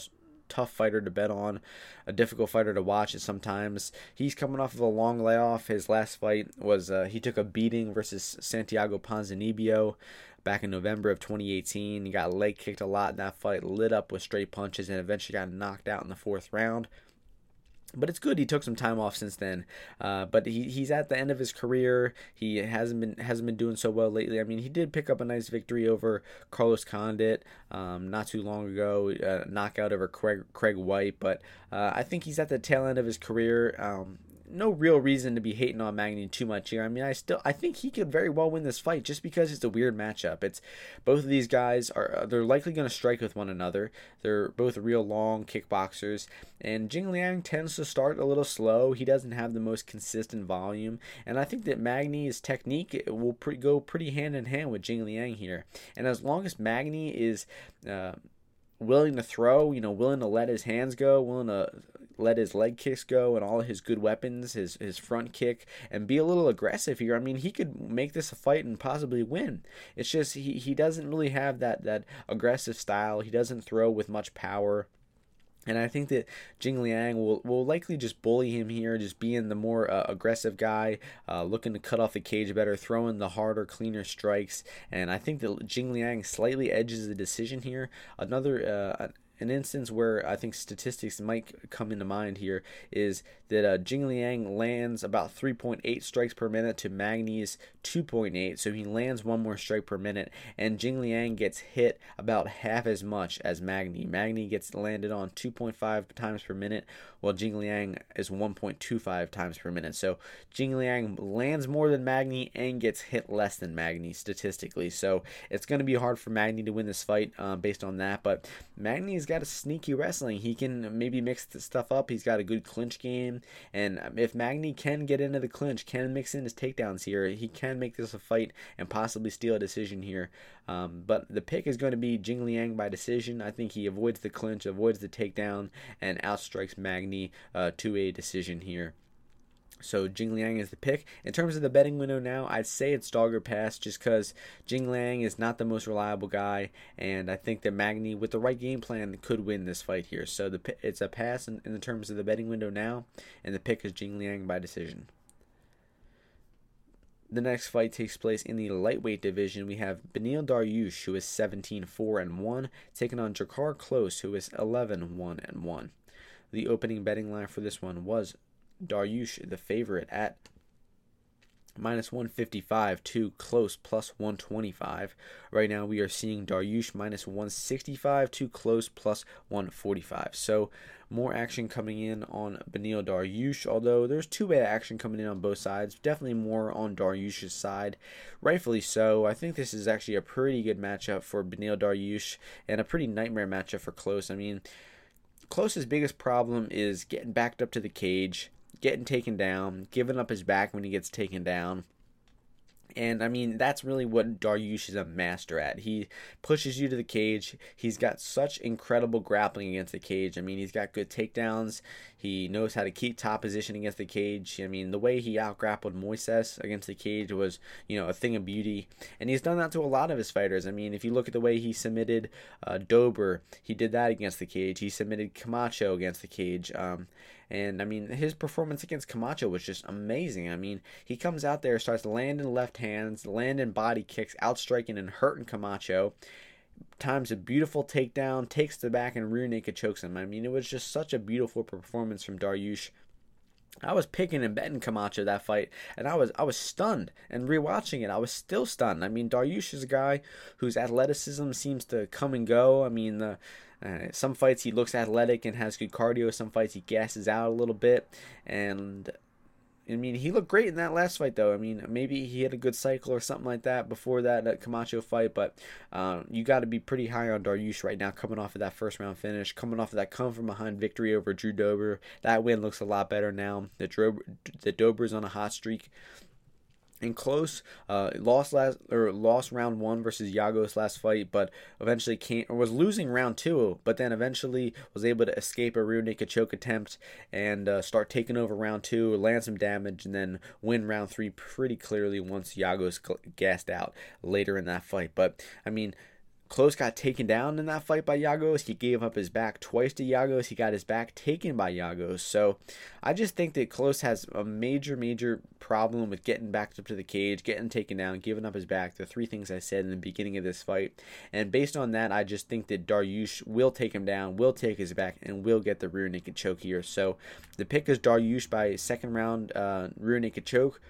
tough fighter to bet on, a difficult fighter to watch at sometimes. He's coming off of a long layoff. His last fight was uh, he took a beating versus Santiago Ponzinibbio back in November of 2018. He got leg kicked a lot in that fight, lit up with straight punches, and eventually got knocked out in the fourth round but it's good he took some time off since then. Uh, but he, he's at the end of his career. He hasn't been hasn't been doing so well lately. I mean, he did pick up a nice victory over Carlos Condit um, not too long ago, uh, knockout over Craig, Craig White. But uh, I think he's at the tail end of his career. Um, no real reason to be hating on Magny too much here. I mean, I still I think he could very well win this fight just because it's a weird matchup. It's both of these guys are uh, they're likely going to strike with one another. They're both real long kickboxers, and Jing Liang tends to start a little slow. He doesn't have the most consistent volume, and I think that Magny's technique will pre- go pretty hand in hand with Jing Liang here. And as long as Magny is uh, willing to throw, you know, willing to let his hands go, willing to let his leg kicks go and all his good weapons, his his front kick, and be a little aggressive here. I mean, he could make this a fight and possibly win. It's just he, he doesn't really have that that aggressive style. He doesn't throw with much power. And I think that Jing Liang will, will likely just bully him here, just being the more uh, aggressive guy, uh, looking to cut off the cage better, throwing the harder, cleaner strikes. And I think that Jing Liang slightly edges the decision here. Another uh, an instance where I think statistics might come into mind here is that uh, Jing Liang lands about 3.8 strikes per minute to Magny's 2.8, so he lands one more strike per minute, and Jing Liang gets hit about half as much as Magny. Magny gets landed on 2.5 times per minute, while Jing Liang is 1.25 times per minute. So Jing Liang lands more than Magny and gets hit less than Magny statistically. So it's going to be hard for Magny to win this fight uh, based on that, but Magny's got a sneaky wrestling. He can maybe mix stuff up. He's got a good clinch game, and if Magny can get into the clinch, can mix in his takedowns here, he can make this a fight and possibly steal a decision here. Um, but the pick is going to be Jing Liang by decision. I think he avoids the clinch, avoids the takedown, and outstrikes Magny uh, to a decision here. So Jing Liang is the pick. In terms of the betting window now, I'd say it's dog or pass just because Jing Liang is not the most reliable guy, and I think that Magny, with the right game plan, could win this fight here. So the it's a pass in, in terms of the betting window now, and the pick is Jing Liang by decision. The next fight takes place in the lightweight division. We have Beneil Dariush, who is 17-4 and 1, taking on Drakkar Klose, who is 11-1 and 1. The opening betting line for this one was Dariush, the favorite, at minus 155 to Klose plus 125. Right now we are seeing Dariush minus 165 to Klose plus 145. So more action coming in on Beneil Dariush, although there's two-way action coming in on both sides. Definitely more on Dariush's side, rightfully so. I think this is actually a pretty good matchup for Beneil Dariush and a pretty nightmare matchup for Klose. I mean, Klose's biggest problem is getting backed up to the cage getting taken down, giving up his back when he gets taken down. And I mean, that's really what Dariush is a master at. He pushes you to the cage. He's got such incredible grappling against the cage. I mean, he's got good takedowns. He knows how to keep top position against the cage. I mean, the way he outgrappled Moises against the cage was, you know, a thing of beauty. And he's done that to a lot of his fighters. I mean, if you look at the way he submitted uh, Dober, he did that against the cage. He submitted Camacho against the cage. Um, and I mean, his performance against Camacho was just amazing. I mean, he comes out there, starts landing left hands, landing body kicks, outstriking and hurting Camacho. Times a beautiful takedown, takes the back and rear naked chokes him. I mean, it was just such a beautiful performance from Dariush. I was picking and betting Camacho that fight, and I was I was stunned. And rewatching it, I was still stunned. I mean, Dariush is a guy whose athleticism seems to come and go. I mean, the uh, some fights he looks athletic and has good cardio. Some fights he gasses out a little bit. And I mean, he looked great in that last fight, though. I mean, maybe he had a good cycle or something like that before that, that Camacho fight. But uh, you got to be pretty high on Dariush right now, coming off of that first round finish, coming off of that come from behind victory over Drew Dober. That win looks a lot better now. The Dober, the Dober's on a hot streak and Klose. Uh, lost last or lost round one versus Giagos last fight, but eventually came or was losing round two, but then eventually was able to escape a rear naked choke attempt and uh, start taking over round two, land some damage, and then win round three pretty clearly once Giagos gassed out later in that fight. But I mean. Klose got taken down in that fight by Giagos. He gave up his back twice to Giagos. He got his back taken by Giagos. So I just think that Klose has a major, major problem with getting back up to the cage, getting taken down, giving up his back. The three things I said in the beginning of this fight. And based on that, I just think that Dariush will take him down, will take his back, and will get the rear naked choke here. So the pick is Dariush by second round uh, rear naked choke.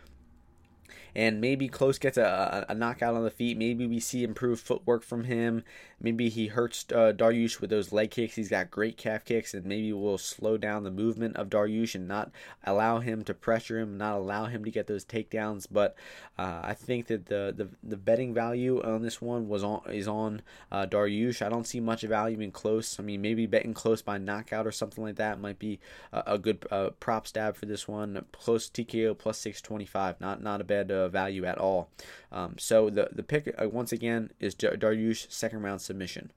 And maybe Klose gets a, a, knockout on the feet. Maybe we see improved footwork from him. Maybe he hurts uh, Dariush with those leg kicks. He's got great calf kicks, and maybe we'll slow down the movement of Dariush and not allow him to pressure him, not allow him to get those takedowns. But uh, I think that the, the the betting value on this one was on is on uh, Dariush. I don't see much value in Klose. I mean, maybe betting Klose by knockout or something like that might be a, a good uh, prop stab for this one. Klose TKO plus six twenty five. Not not a bad uh, value at all. Um, so the the pick uh, once again is Dariush second round submission.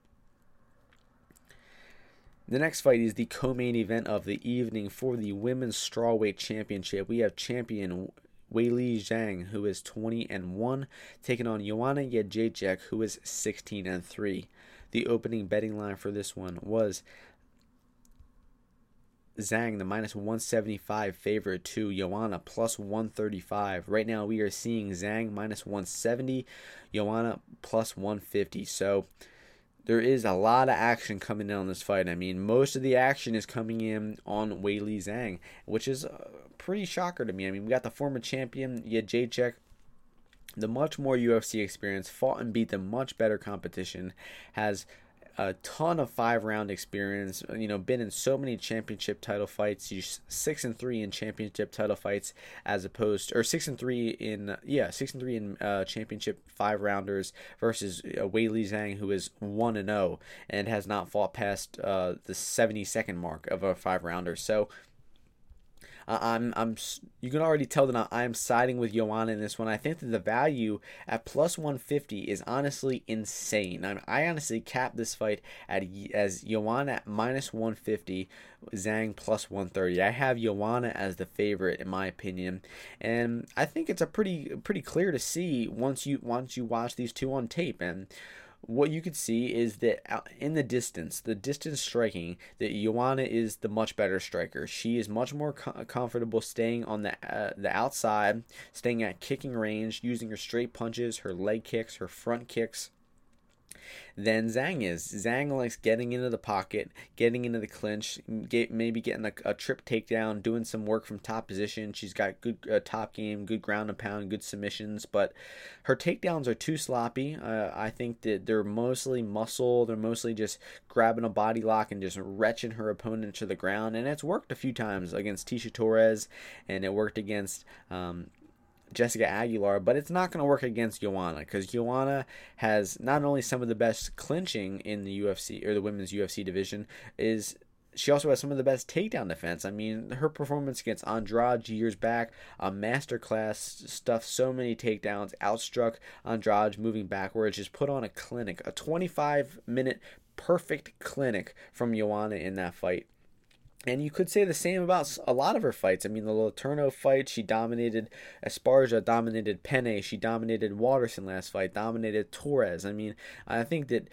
The next fight is the co-main event of the evening for the women's strawweight championship. We have champion Weili Zhang, who is 20 and 1, taking on Joanna Jędrzejczyk, who is 16 and 3. The opening betting line for this one was Zhang, the minus 175 favorite to Joanna plus 135. Right now, we are seeing Zhang minus 170, Joanna plus 150. So there is a lot of action coming in on this fight. I mean, most of the action is coming in on Weili Zhang, which is a pretty shocker to me. I mean, we got the former champion Jędrzejczyk the much more UFC experience, fought and beat the much better competition, has a ton of five round experience. You know, been in so many championship title fights. He's six and three in championship title fights, as opposed or six and three in yeah six and three in uh, championship five rounders versus uh, Weili Zhang, who is one and zero oh and has not fought past uh, the seventy second mark of a five rounder. So I'm I'm you can already tell that I am siding with Joanna in this one. I think that the value at plus 150 is honestly insane. I, I honestly cap this fight at as Joanna at minus 150, Zhang plus 130. I have Joanna as the favorite in my opinion, and I think it's a pretty pretty clear to see once you once you watch these two on tape and what you could see is that in the distance, the distance striking, that Joanna is the much better striker. She is much more co- comfortable staying on the uh, the outside, staying at kicking range, using her straight punches, her leg kicks, her front kicks than Zhang is. Zhang likes getting into the pocket, getting into the clinch, get, maybe getting a, a trip takedown, doing some work from top position. She's got good uh, top game, good ground and pound, good submissions, but her takedowns are too sloppy. Uh, I think that they're mostly muscle. They're mostly just grabbing a body lock and just retching her opponent to the ground. And it's worked a few times against Tecia Torres, and it worked against um, Jessica Aguilar, but it's not going to work against Joanna because Joanna has not only some of the best clinching in the UFC or the women's UFC division, is she also has some of the best takedown defense. I mean, her performance against Andrade years back, a masterclass, stuffed so many takedowns, outstruck Andrade moving backwards, just put on a clinic, a 25 minute perfect clinic from Joanna in that fight. And you could say the same about a lot of her fights. I mean, the Letourneau fight, she dominated Esparza, dominated Penne, she dominated Waterson last fight, dominated Torres. I mean, I think that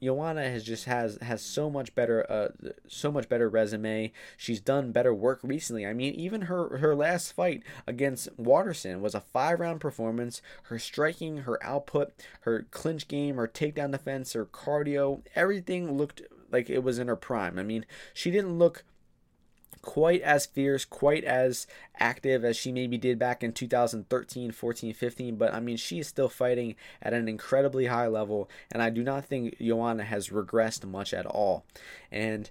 Joanna has just has has so much better, uh, so much better resume. She's done better work recently. I mean, even her her last fight against Waterson was a five round performance. Her striking, her output, her clinch game, her takedown defense, her cardio, everything looked like it was in her prime. I mean, she didn't look quite as fierce, quite as active as she maybe did back in 2013, 14, 15. But I mean, she is still fighting at an incredibly high level, and I do not think Joanna has regressed much at all. And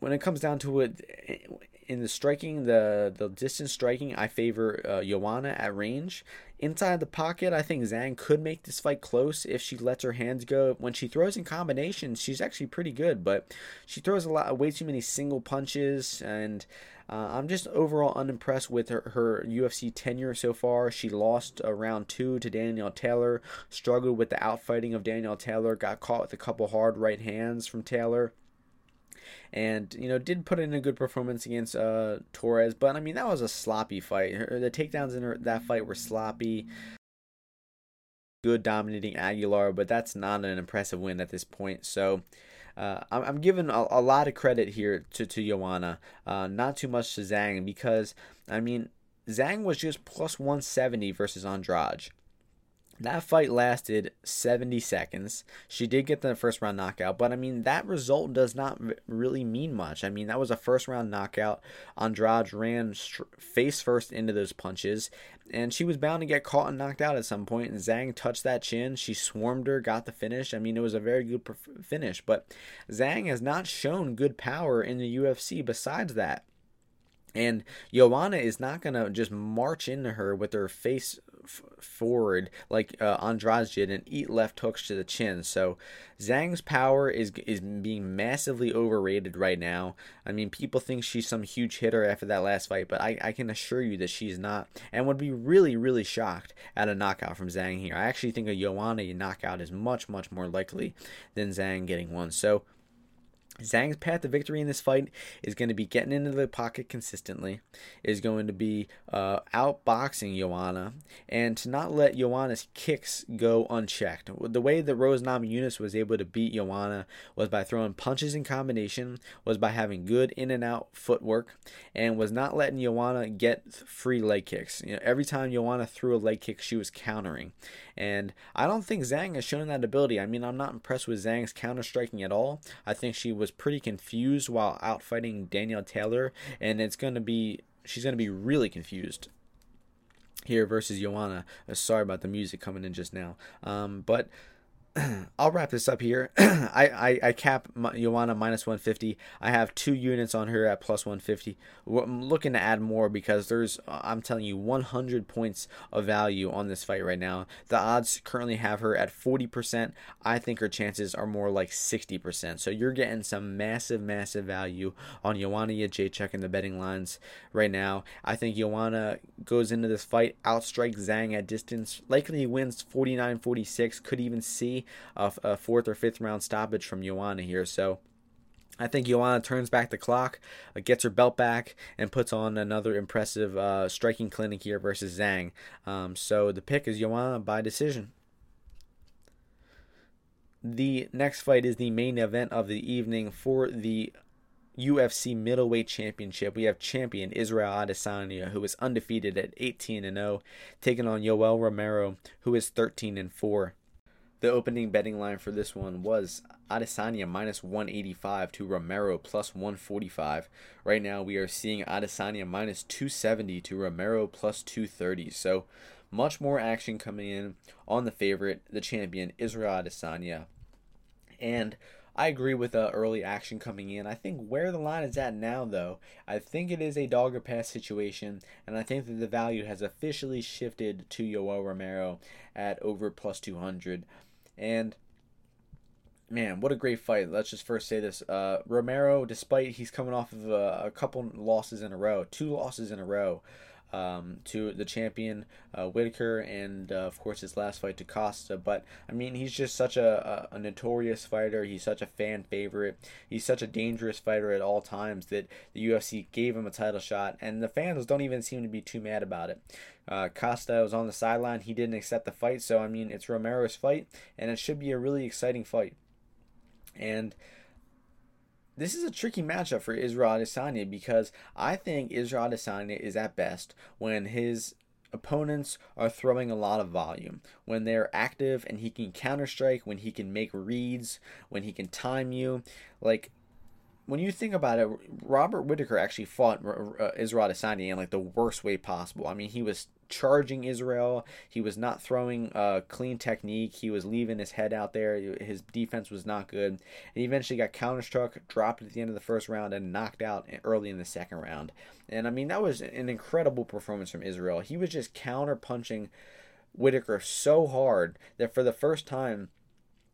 when it comes down to it, in the striking, the the distance striking, I favor uh, at range. Inside the pocket, I think Zhang could make this fight close if she lets her hands go. When she throws in combinations, she's actually pretty good, but she throws a lot, way too many single punches, and uh, I'm just overall unimpressed with her, her UFC tenure so far. She lost uh, round two to Danielle Taylor, struggled with the outfighting of Danielle Taylor, got caught with a couple hard right hands from Taylor and you know did put in a good performance against uh, Torres, but I mean that was a sloppy fight. The takedowns in her, that fight were sloppy. Good dominating Aguilar, but that's not an impressive win at this point. So. Uh, I'm, giving a, a, lot of credit here to, to Joanna, uh, not too much to Zhang, because, I mean, Zhang was just plus 170 versus Andrade. That fight lasted 70 seconds. She did get the first round knockout, but I mean, that result does not really mean much. I mean, that was a first round knockout. Andrade ran face first into those punches, and she was bound to get caught and knocked out at some point. And Zhang touched that chin. She swarmed her, got the finish. I mean, it was a very good finish, but Zhang has not shown good power in the UFC besides that. And Joanna is not going to just march into her with her face f- forward like uh, Andrade did and eat left hooks to the chin. So Zhang's power is is being massively overrated right now. I mean, people think she's some huge hitter after that last fight, but I, I can assure you that she's not and would be really, really shocked at a knockout from Zhang here. I actually think a Joanna knockout is much, much more likely than Zhang getting one. So Zhang's path to victory in this fight is going to be getting into the pocket consistently, is going to be uh, outboxing Joanna, and to not let Joanna's kicks go unchecked. The way that Rose Namajunas was able to beat Joanna was by throwing punches in combination, was by having good in and out footwork, and was not letting Joanna get free leg kicks. You know, every time Joanna threw a leg kick, she was countering. And I don't think Zhang has shown that ability. I mean, I'm not impressed with Zhang's counter striking at all. I think she was pretty confused while out fighting Danielle Taylor, and it's going to be she's going to be really confused here versus Joanna. Uh, sorry about the music coming in just now. Um, but I'll wrap this up here. I, I, I cap Joanna minus 150. I have two units on her at plus 150. I'm looking to add more because there's, uh, I'm telling you, 100 points of value on this fight right now. The odds currently have her at 40%. I think her chances are more like 60%. So you're getting some massive, massive value on Joanna Jacek in the betting lines right now. I think Joanna goes into this fight, outstrikes Zhang at distance, likely wins 49 46, could even see a, a fourth or fifth round stoppage from Joanna here. So I think Joanna turns back the clock, uh, gets her belt back, and puts on another impressive uh, striking clinic here versus Zhang. Um, so the pick is Joanna by decision. The next fight is the main event of the evening for the UFC middleweight championship. We have champion Israel Adesanya, who is undefeated at 18 and 0, taking on Yoel Romero, who is 13 and 4. The opening betting line for this one was Adesanya minus 185 to Romero plus 145. Right now we are seeing Adesanya minus 270 to Romero plus 230. So much more action coming in on the favorite, the champion Israel Adesanya. And I agree with the early action coming in. I think where the line is at now, though, I think it is a dog or pass situation, and I think that the value has officially shifted to Yoel Romero at over plus 200. And man, what a great fight. Let's just first say this. Uh, Romero, despite he's coming off of a, a, couple losses in a row, two losses in a row um, to the champion uh, Whittaker, and uh, of course his last fight to Costa. But I mean, he's just such a, a, a, notorious fighter. He's such a fan favorite. He's such a dangerous fighter at all times that the UFC gave him a title shot, and the fans don't even seem to be too mad about it. Uh, Costa was on the sideline. He didn't accept the fight. So, I mean, it's Romero's fight, and it should be a really exciting fight. And this is a tricky matchup for Israel Adesanya because I think Israel Adesanya is at best when his opponents are throwing a lot of volume, when they're active and he can counter strike, when he can make reads, when he can time you. Like when you think about it, Robert Whittaker actually fought uh, Israel Adesanya in like the worst way possible. I mean, he was charging Israel. He was not throwing a clean technique. He was leaving his head out there. His defense was not good. And he eventually got counterstruck, dropped at the end of the first round, and knocked out early in the second round. And I mean, that was an incredible performance from Israel. He was just counter punching Whittaker so hard that for the first time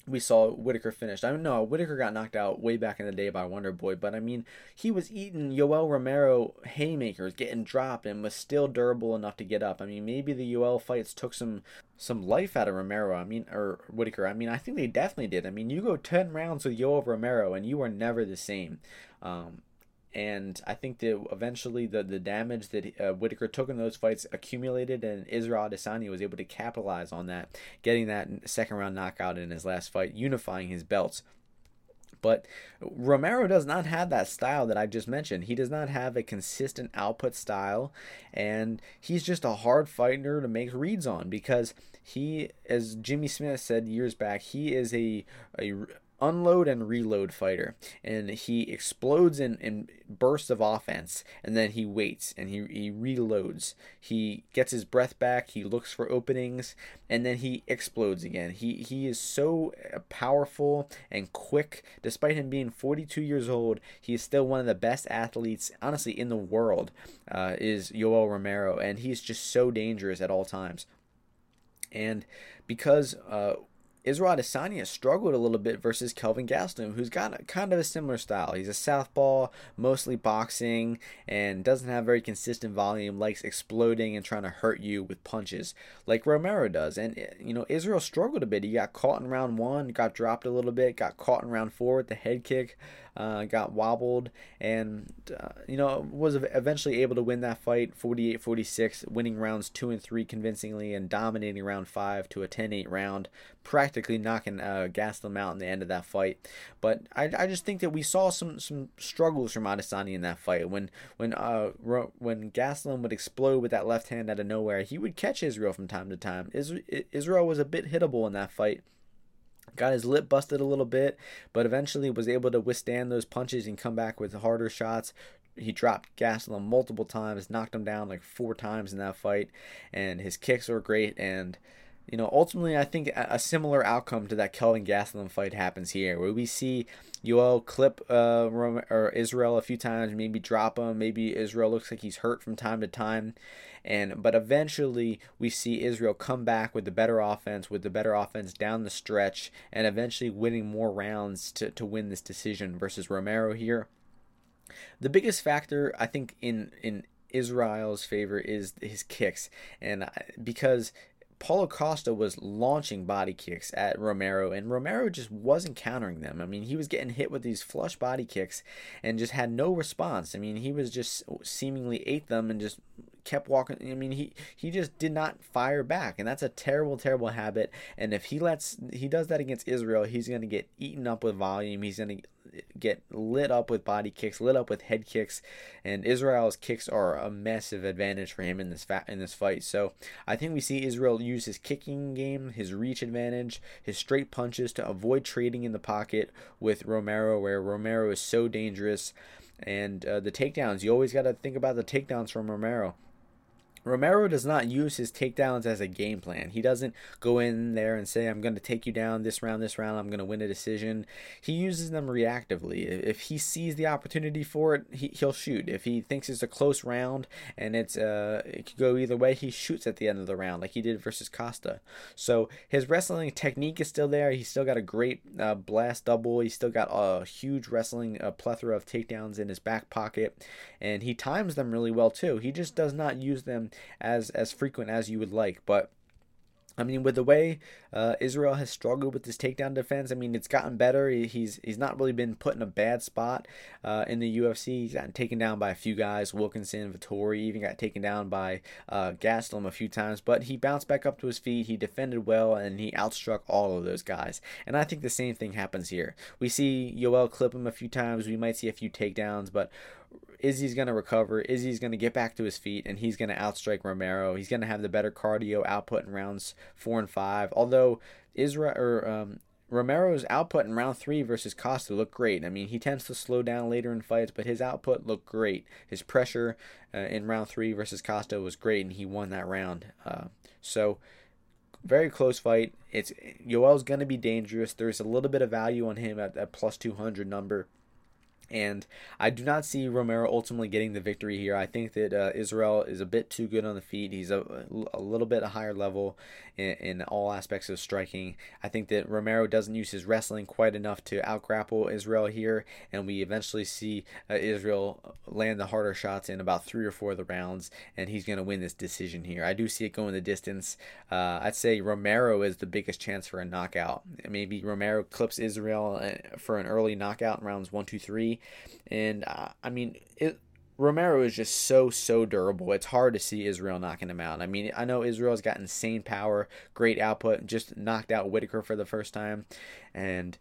we saw Whittaker finished. I don't know, Whittaker got knocked out way back in the day by Wonder Boy, but I mean, he was eating Yoel Romero haymakers, getting dropped, and was still durable enough to get up. I mean, maybe the Yoel fights took some some life out of Romero. I mean, or Whittaker. I mean, I think they definitely did. I mean, you go ten rounds with Yoel Romero, and you are never the same. Um, and I think that eventually the, the damage that uh, Whittaker took in those fights accumulated, and Israel Adesanya was able to capitalize on that, getting that second round knockout in his last fight, unifying his belts. But Romero does not have that style that I just mentioned. He does not have a consistent output style, and he's just a hard fighter to make reads on because he, as Jimmy Smith said years back, he is a, a unload and reload fighter and he explodes in, in bursts of offense and then he waits and he, he reloads. He gets his breath back he looks for openings and then he explodes again. He he is so powerful and quick. Despite him being 42 years old he is still one of the best athletes honestly in the world uh, is Yoel Romero and he's just so dangerous at all times. And because uh, Israel Adesanya struggled a little bit versus Kelvin Gastelum, who's got a, kind of a similar style. He's a southpaw, mostly boxing, and doesn't have very consistent volume, likes exploding and trying to hurt you with punches, like Romero does. And, eh, you know, Israel struggled a bit. He got caught in round one, got dropped a little bit, got caught in round four with the head kick uh, got wobbled, and uh, you know was eventually able to win that fight 48-46, winning rounds two and three convincingly, and dominating round five to a 10-8 round, practically knocking uh, Gastelum out in the end of that fight. But I, I just think that we saw some some struggles from Adesanya in that fight when when uh when Gastelum would explode with that left hand out of nowhere, he would catch Israel from time to time. Israel was a bit hittable in that fight got his lip busted a little bit, but eventually was able to withstand those punches and come back with harder shots. He dropped Gastelum multiple times, knocked him down like four times in that fight, and his kicks were great. And you know, ultimately, I think a similar outcome to that Kelvin Gastelum fight happens here, where we see Yoel clip uh, or Israel a few times, maybe drop him, maybe Israel looks like he's hurt from time to time, and but eventually we see Israel come back with the better offense, with the better offense down the stretch, and eventually winning more rounds to, to win this decision versus Romero here. The biggest factor I think in in Israel's favor is his kicks, and because Paulo Costa was launching body kicks at Romero, and Romero just wasn't countering them. I mean, he was getting hit with these flush body kicks and just had no response. I mean, he was just seemingly ate them and just kept walking. I mean, he he just did not fire back, and that's a terrible, terrible habit. And if he lets he does that against Israel, he's going to get eaten up with volume. He's going to get lit up with body kicks, lit up with head kicks, and Israel's kicks are a massive advantage for him in this fa- in this fight. So I think we see Israel use his kicking game, his reach advantage, his straight punches to avoid trading in the pocket with Romero, where Romero is so dangerous. And uh, the takedowns, you always got to think about the takedowns from Romero. Romero does not use his takedowns as a game plan. He doesn't go in there and say, I'm going to take you down this round, this round, I'm going to win a decision. He uses them reactively. If he sees the opportunity for it, he, will shoot. If he thinks it's a close round and it's uh, it could go either way, he shoots at the end of the round like he did versus Costa. So his wrestling technique is still there. He's still got a great uh, blast double. He's still got a huge wrestling a plethora of takedowns in his back pocket. And he times them really well too. He just does not use them as as frequent as you would like. But I mean, with the way uh, Israel has struggled with this takedown defense, I mean, it's gotten better. He's he's not really been put in a bad spot uh, in the UFC. He's gotten taken down by a few guys, Wilkinson, Vettori, even got taken down by uh, Gastelum a few times. But he bounced back up to his feet. He defended well, and he outstruck all of those guys. And I think the same thing happens here. We see Yoel clip him a few times. We might see a few takedowns, but Izzy's going to recover. Izzy's going to get back to his feet, and he's going to outstrike Romero. He's going to have the better cardio output in rounds four and five. Although Israel or um, Romero's output in round three versus Costa looked great. I mean, he tends to slow down later in fights, but his output looked great. His pressure uh, in round three versus Costa was great, and he won that round. Uh, so very close fight. It's Yoel's going to be dangerous. There's a little bit of value on him at that plus 200 number. And I do not see Romero ultimately getting the victory here. I think that uh, Israel is a bit too good on the feet. He's a, a little bit a higher level in, in, all aspects of striking. I think that Romero doesn't use his wrestling quite enough to outgrapple Israel here, and we eventually see uh, Israel land the harder shots in about three or four of the rounds, and he's going to win this decision here. I do see it going the distance. Uh, I'd say Romero is the biggest chance for a knockout. Maybe Romero clips Israel uh, for an early knockout in rounds one, two, three and uh, I mean, it, Romero is just so so durable. It's hard to see Israel knocking him out. I mean, I know Israel's got insane power, great output, just knocked out Whittaker for the first time, and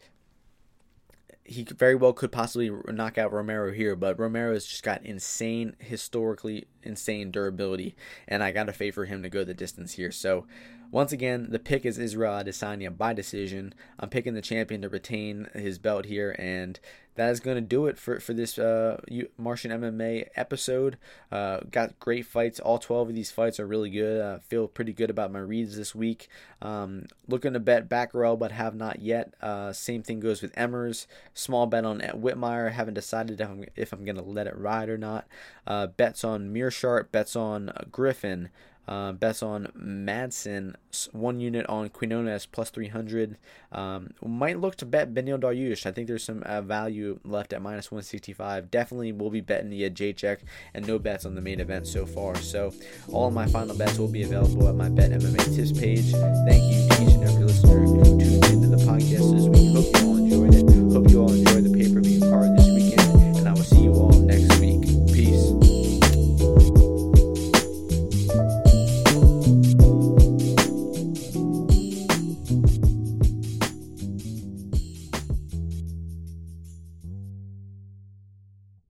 he very well could possibly knock out Romero here, but Romero's just got insane, historically insane durability, and I got to favor him to go the distance here. So once again, the pick is Israel Adesanya by decision. I'm picking the champion to retain his belt here, and that is going to do it for, for this uh, Martian MMA episode. Uh, got great fights. All 12 of these fights are really good. I feel pretty good about my reads this week. Um, looking to bet Batgerel, but have not yet. Uh, same thing goes with Emmers. Small bet on Whitmire. Haven't decided if I'm, if I'm going to let it ride or not. Uh, bets on Meerschaert. Bets on Griffin. Uh, bets on Madsen, one unit on Quinones plus 300. Um, might look to bet Beneil Dariush. I think there's some uh, value left at minus 165. Definitely will be betting the Jacek and no bets on the main event so far. So all my final bets will be available at my Bet MMA tips page. Thank you to each and every listener who tuned into the podcast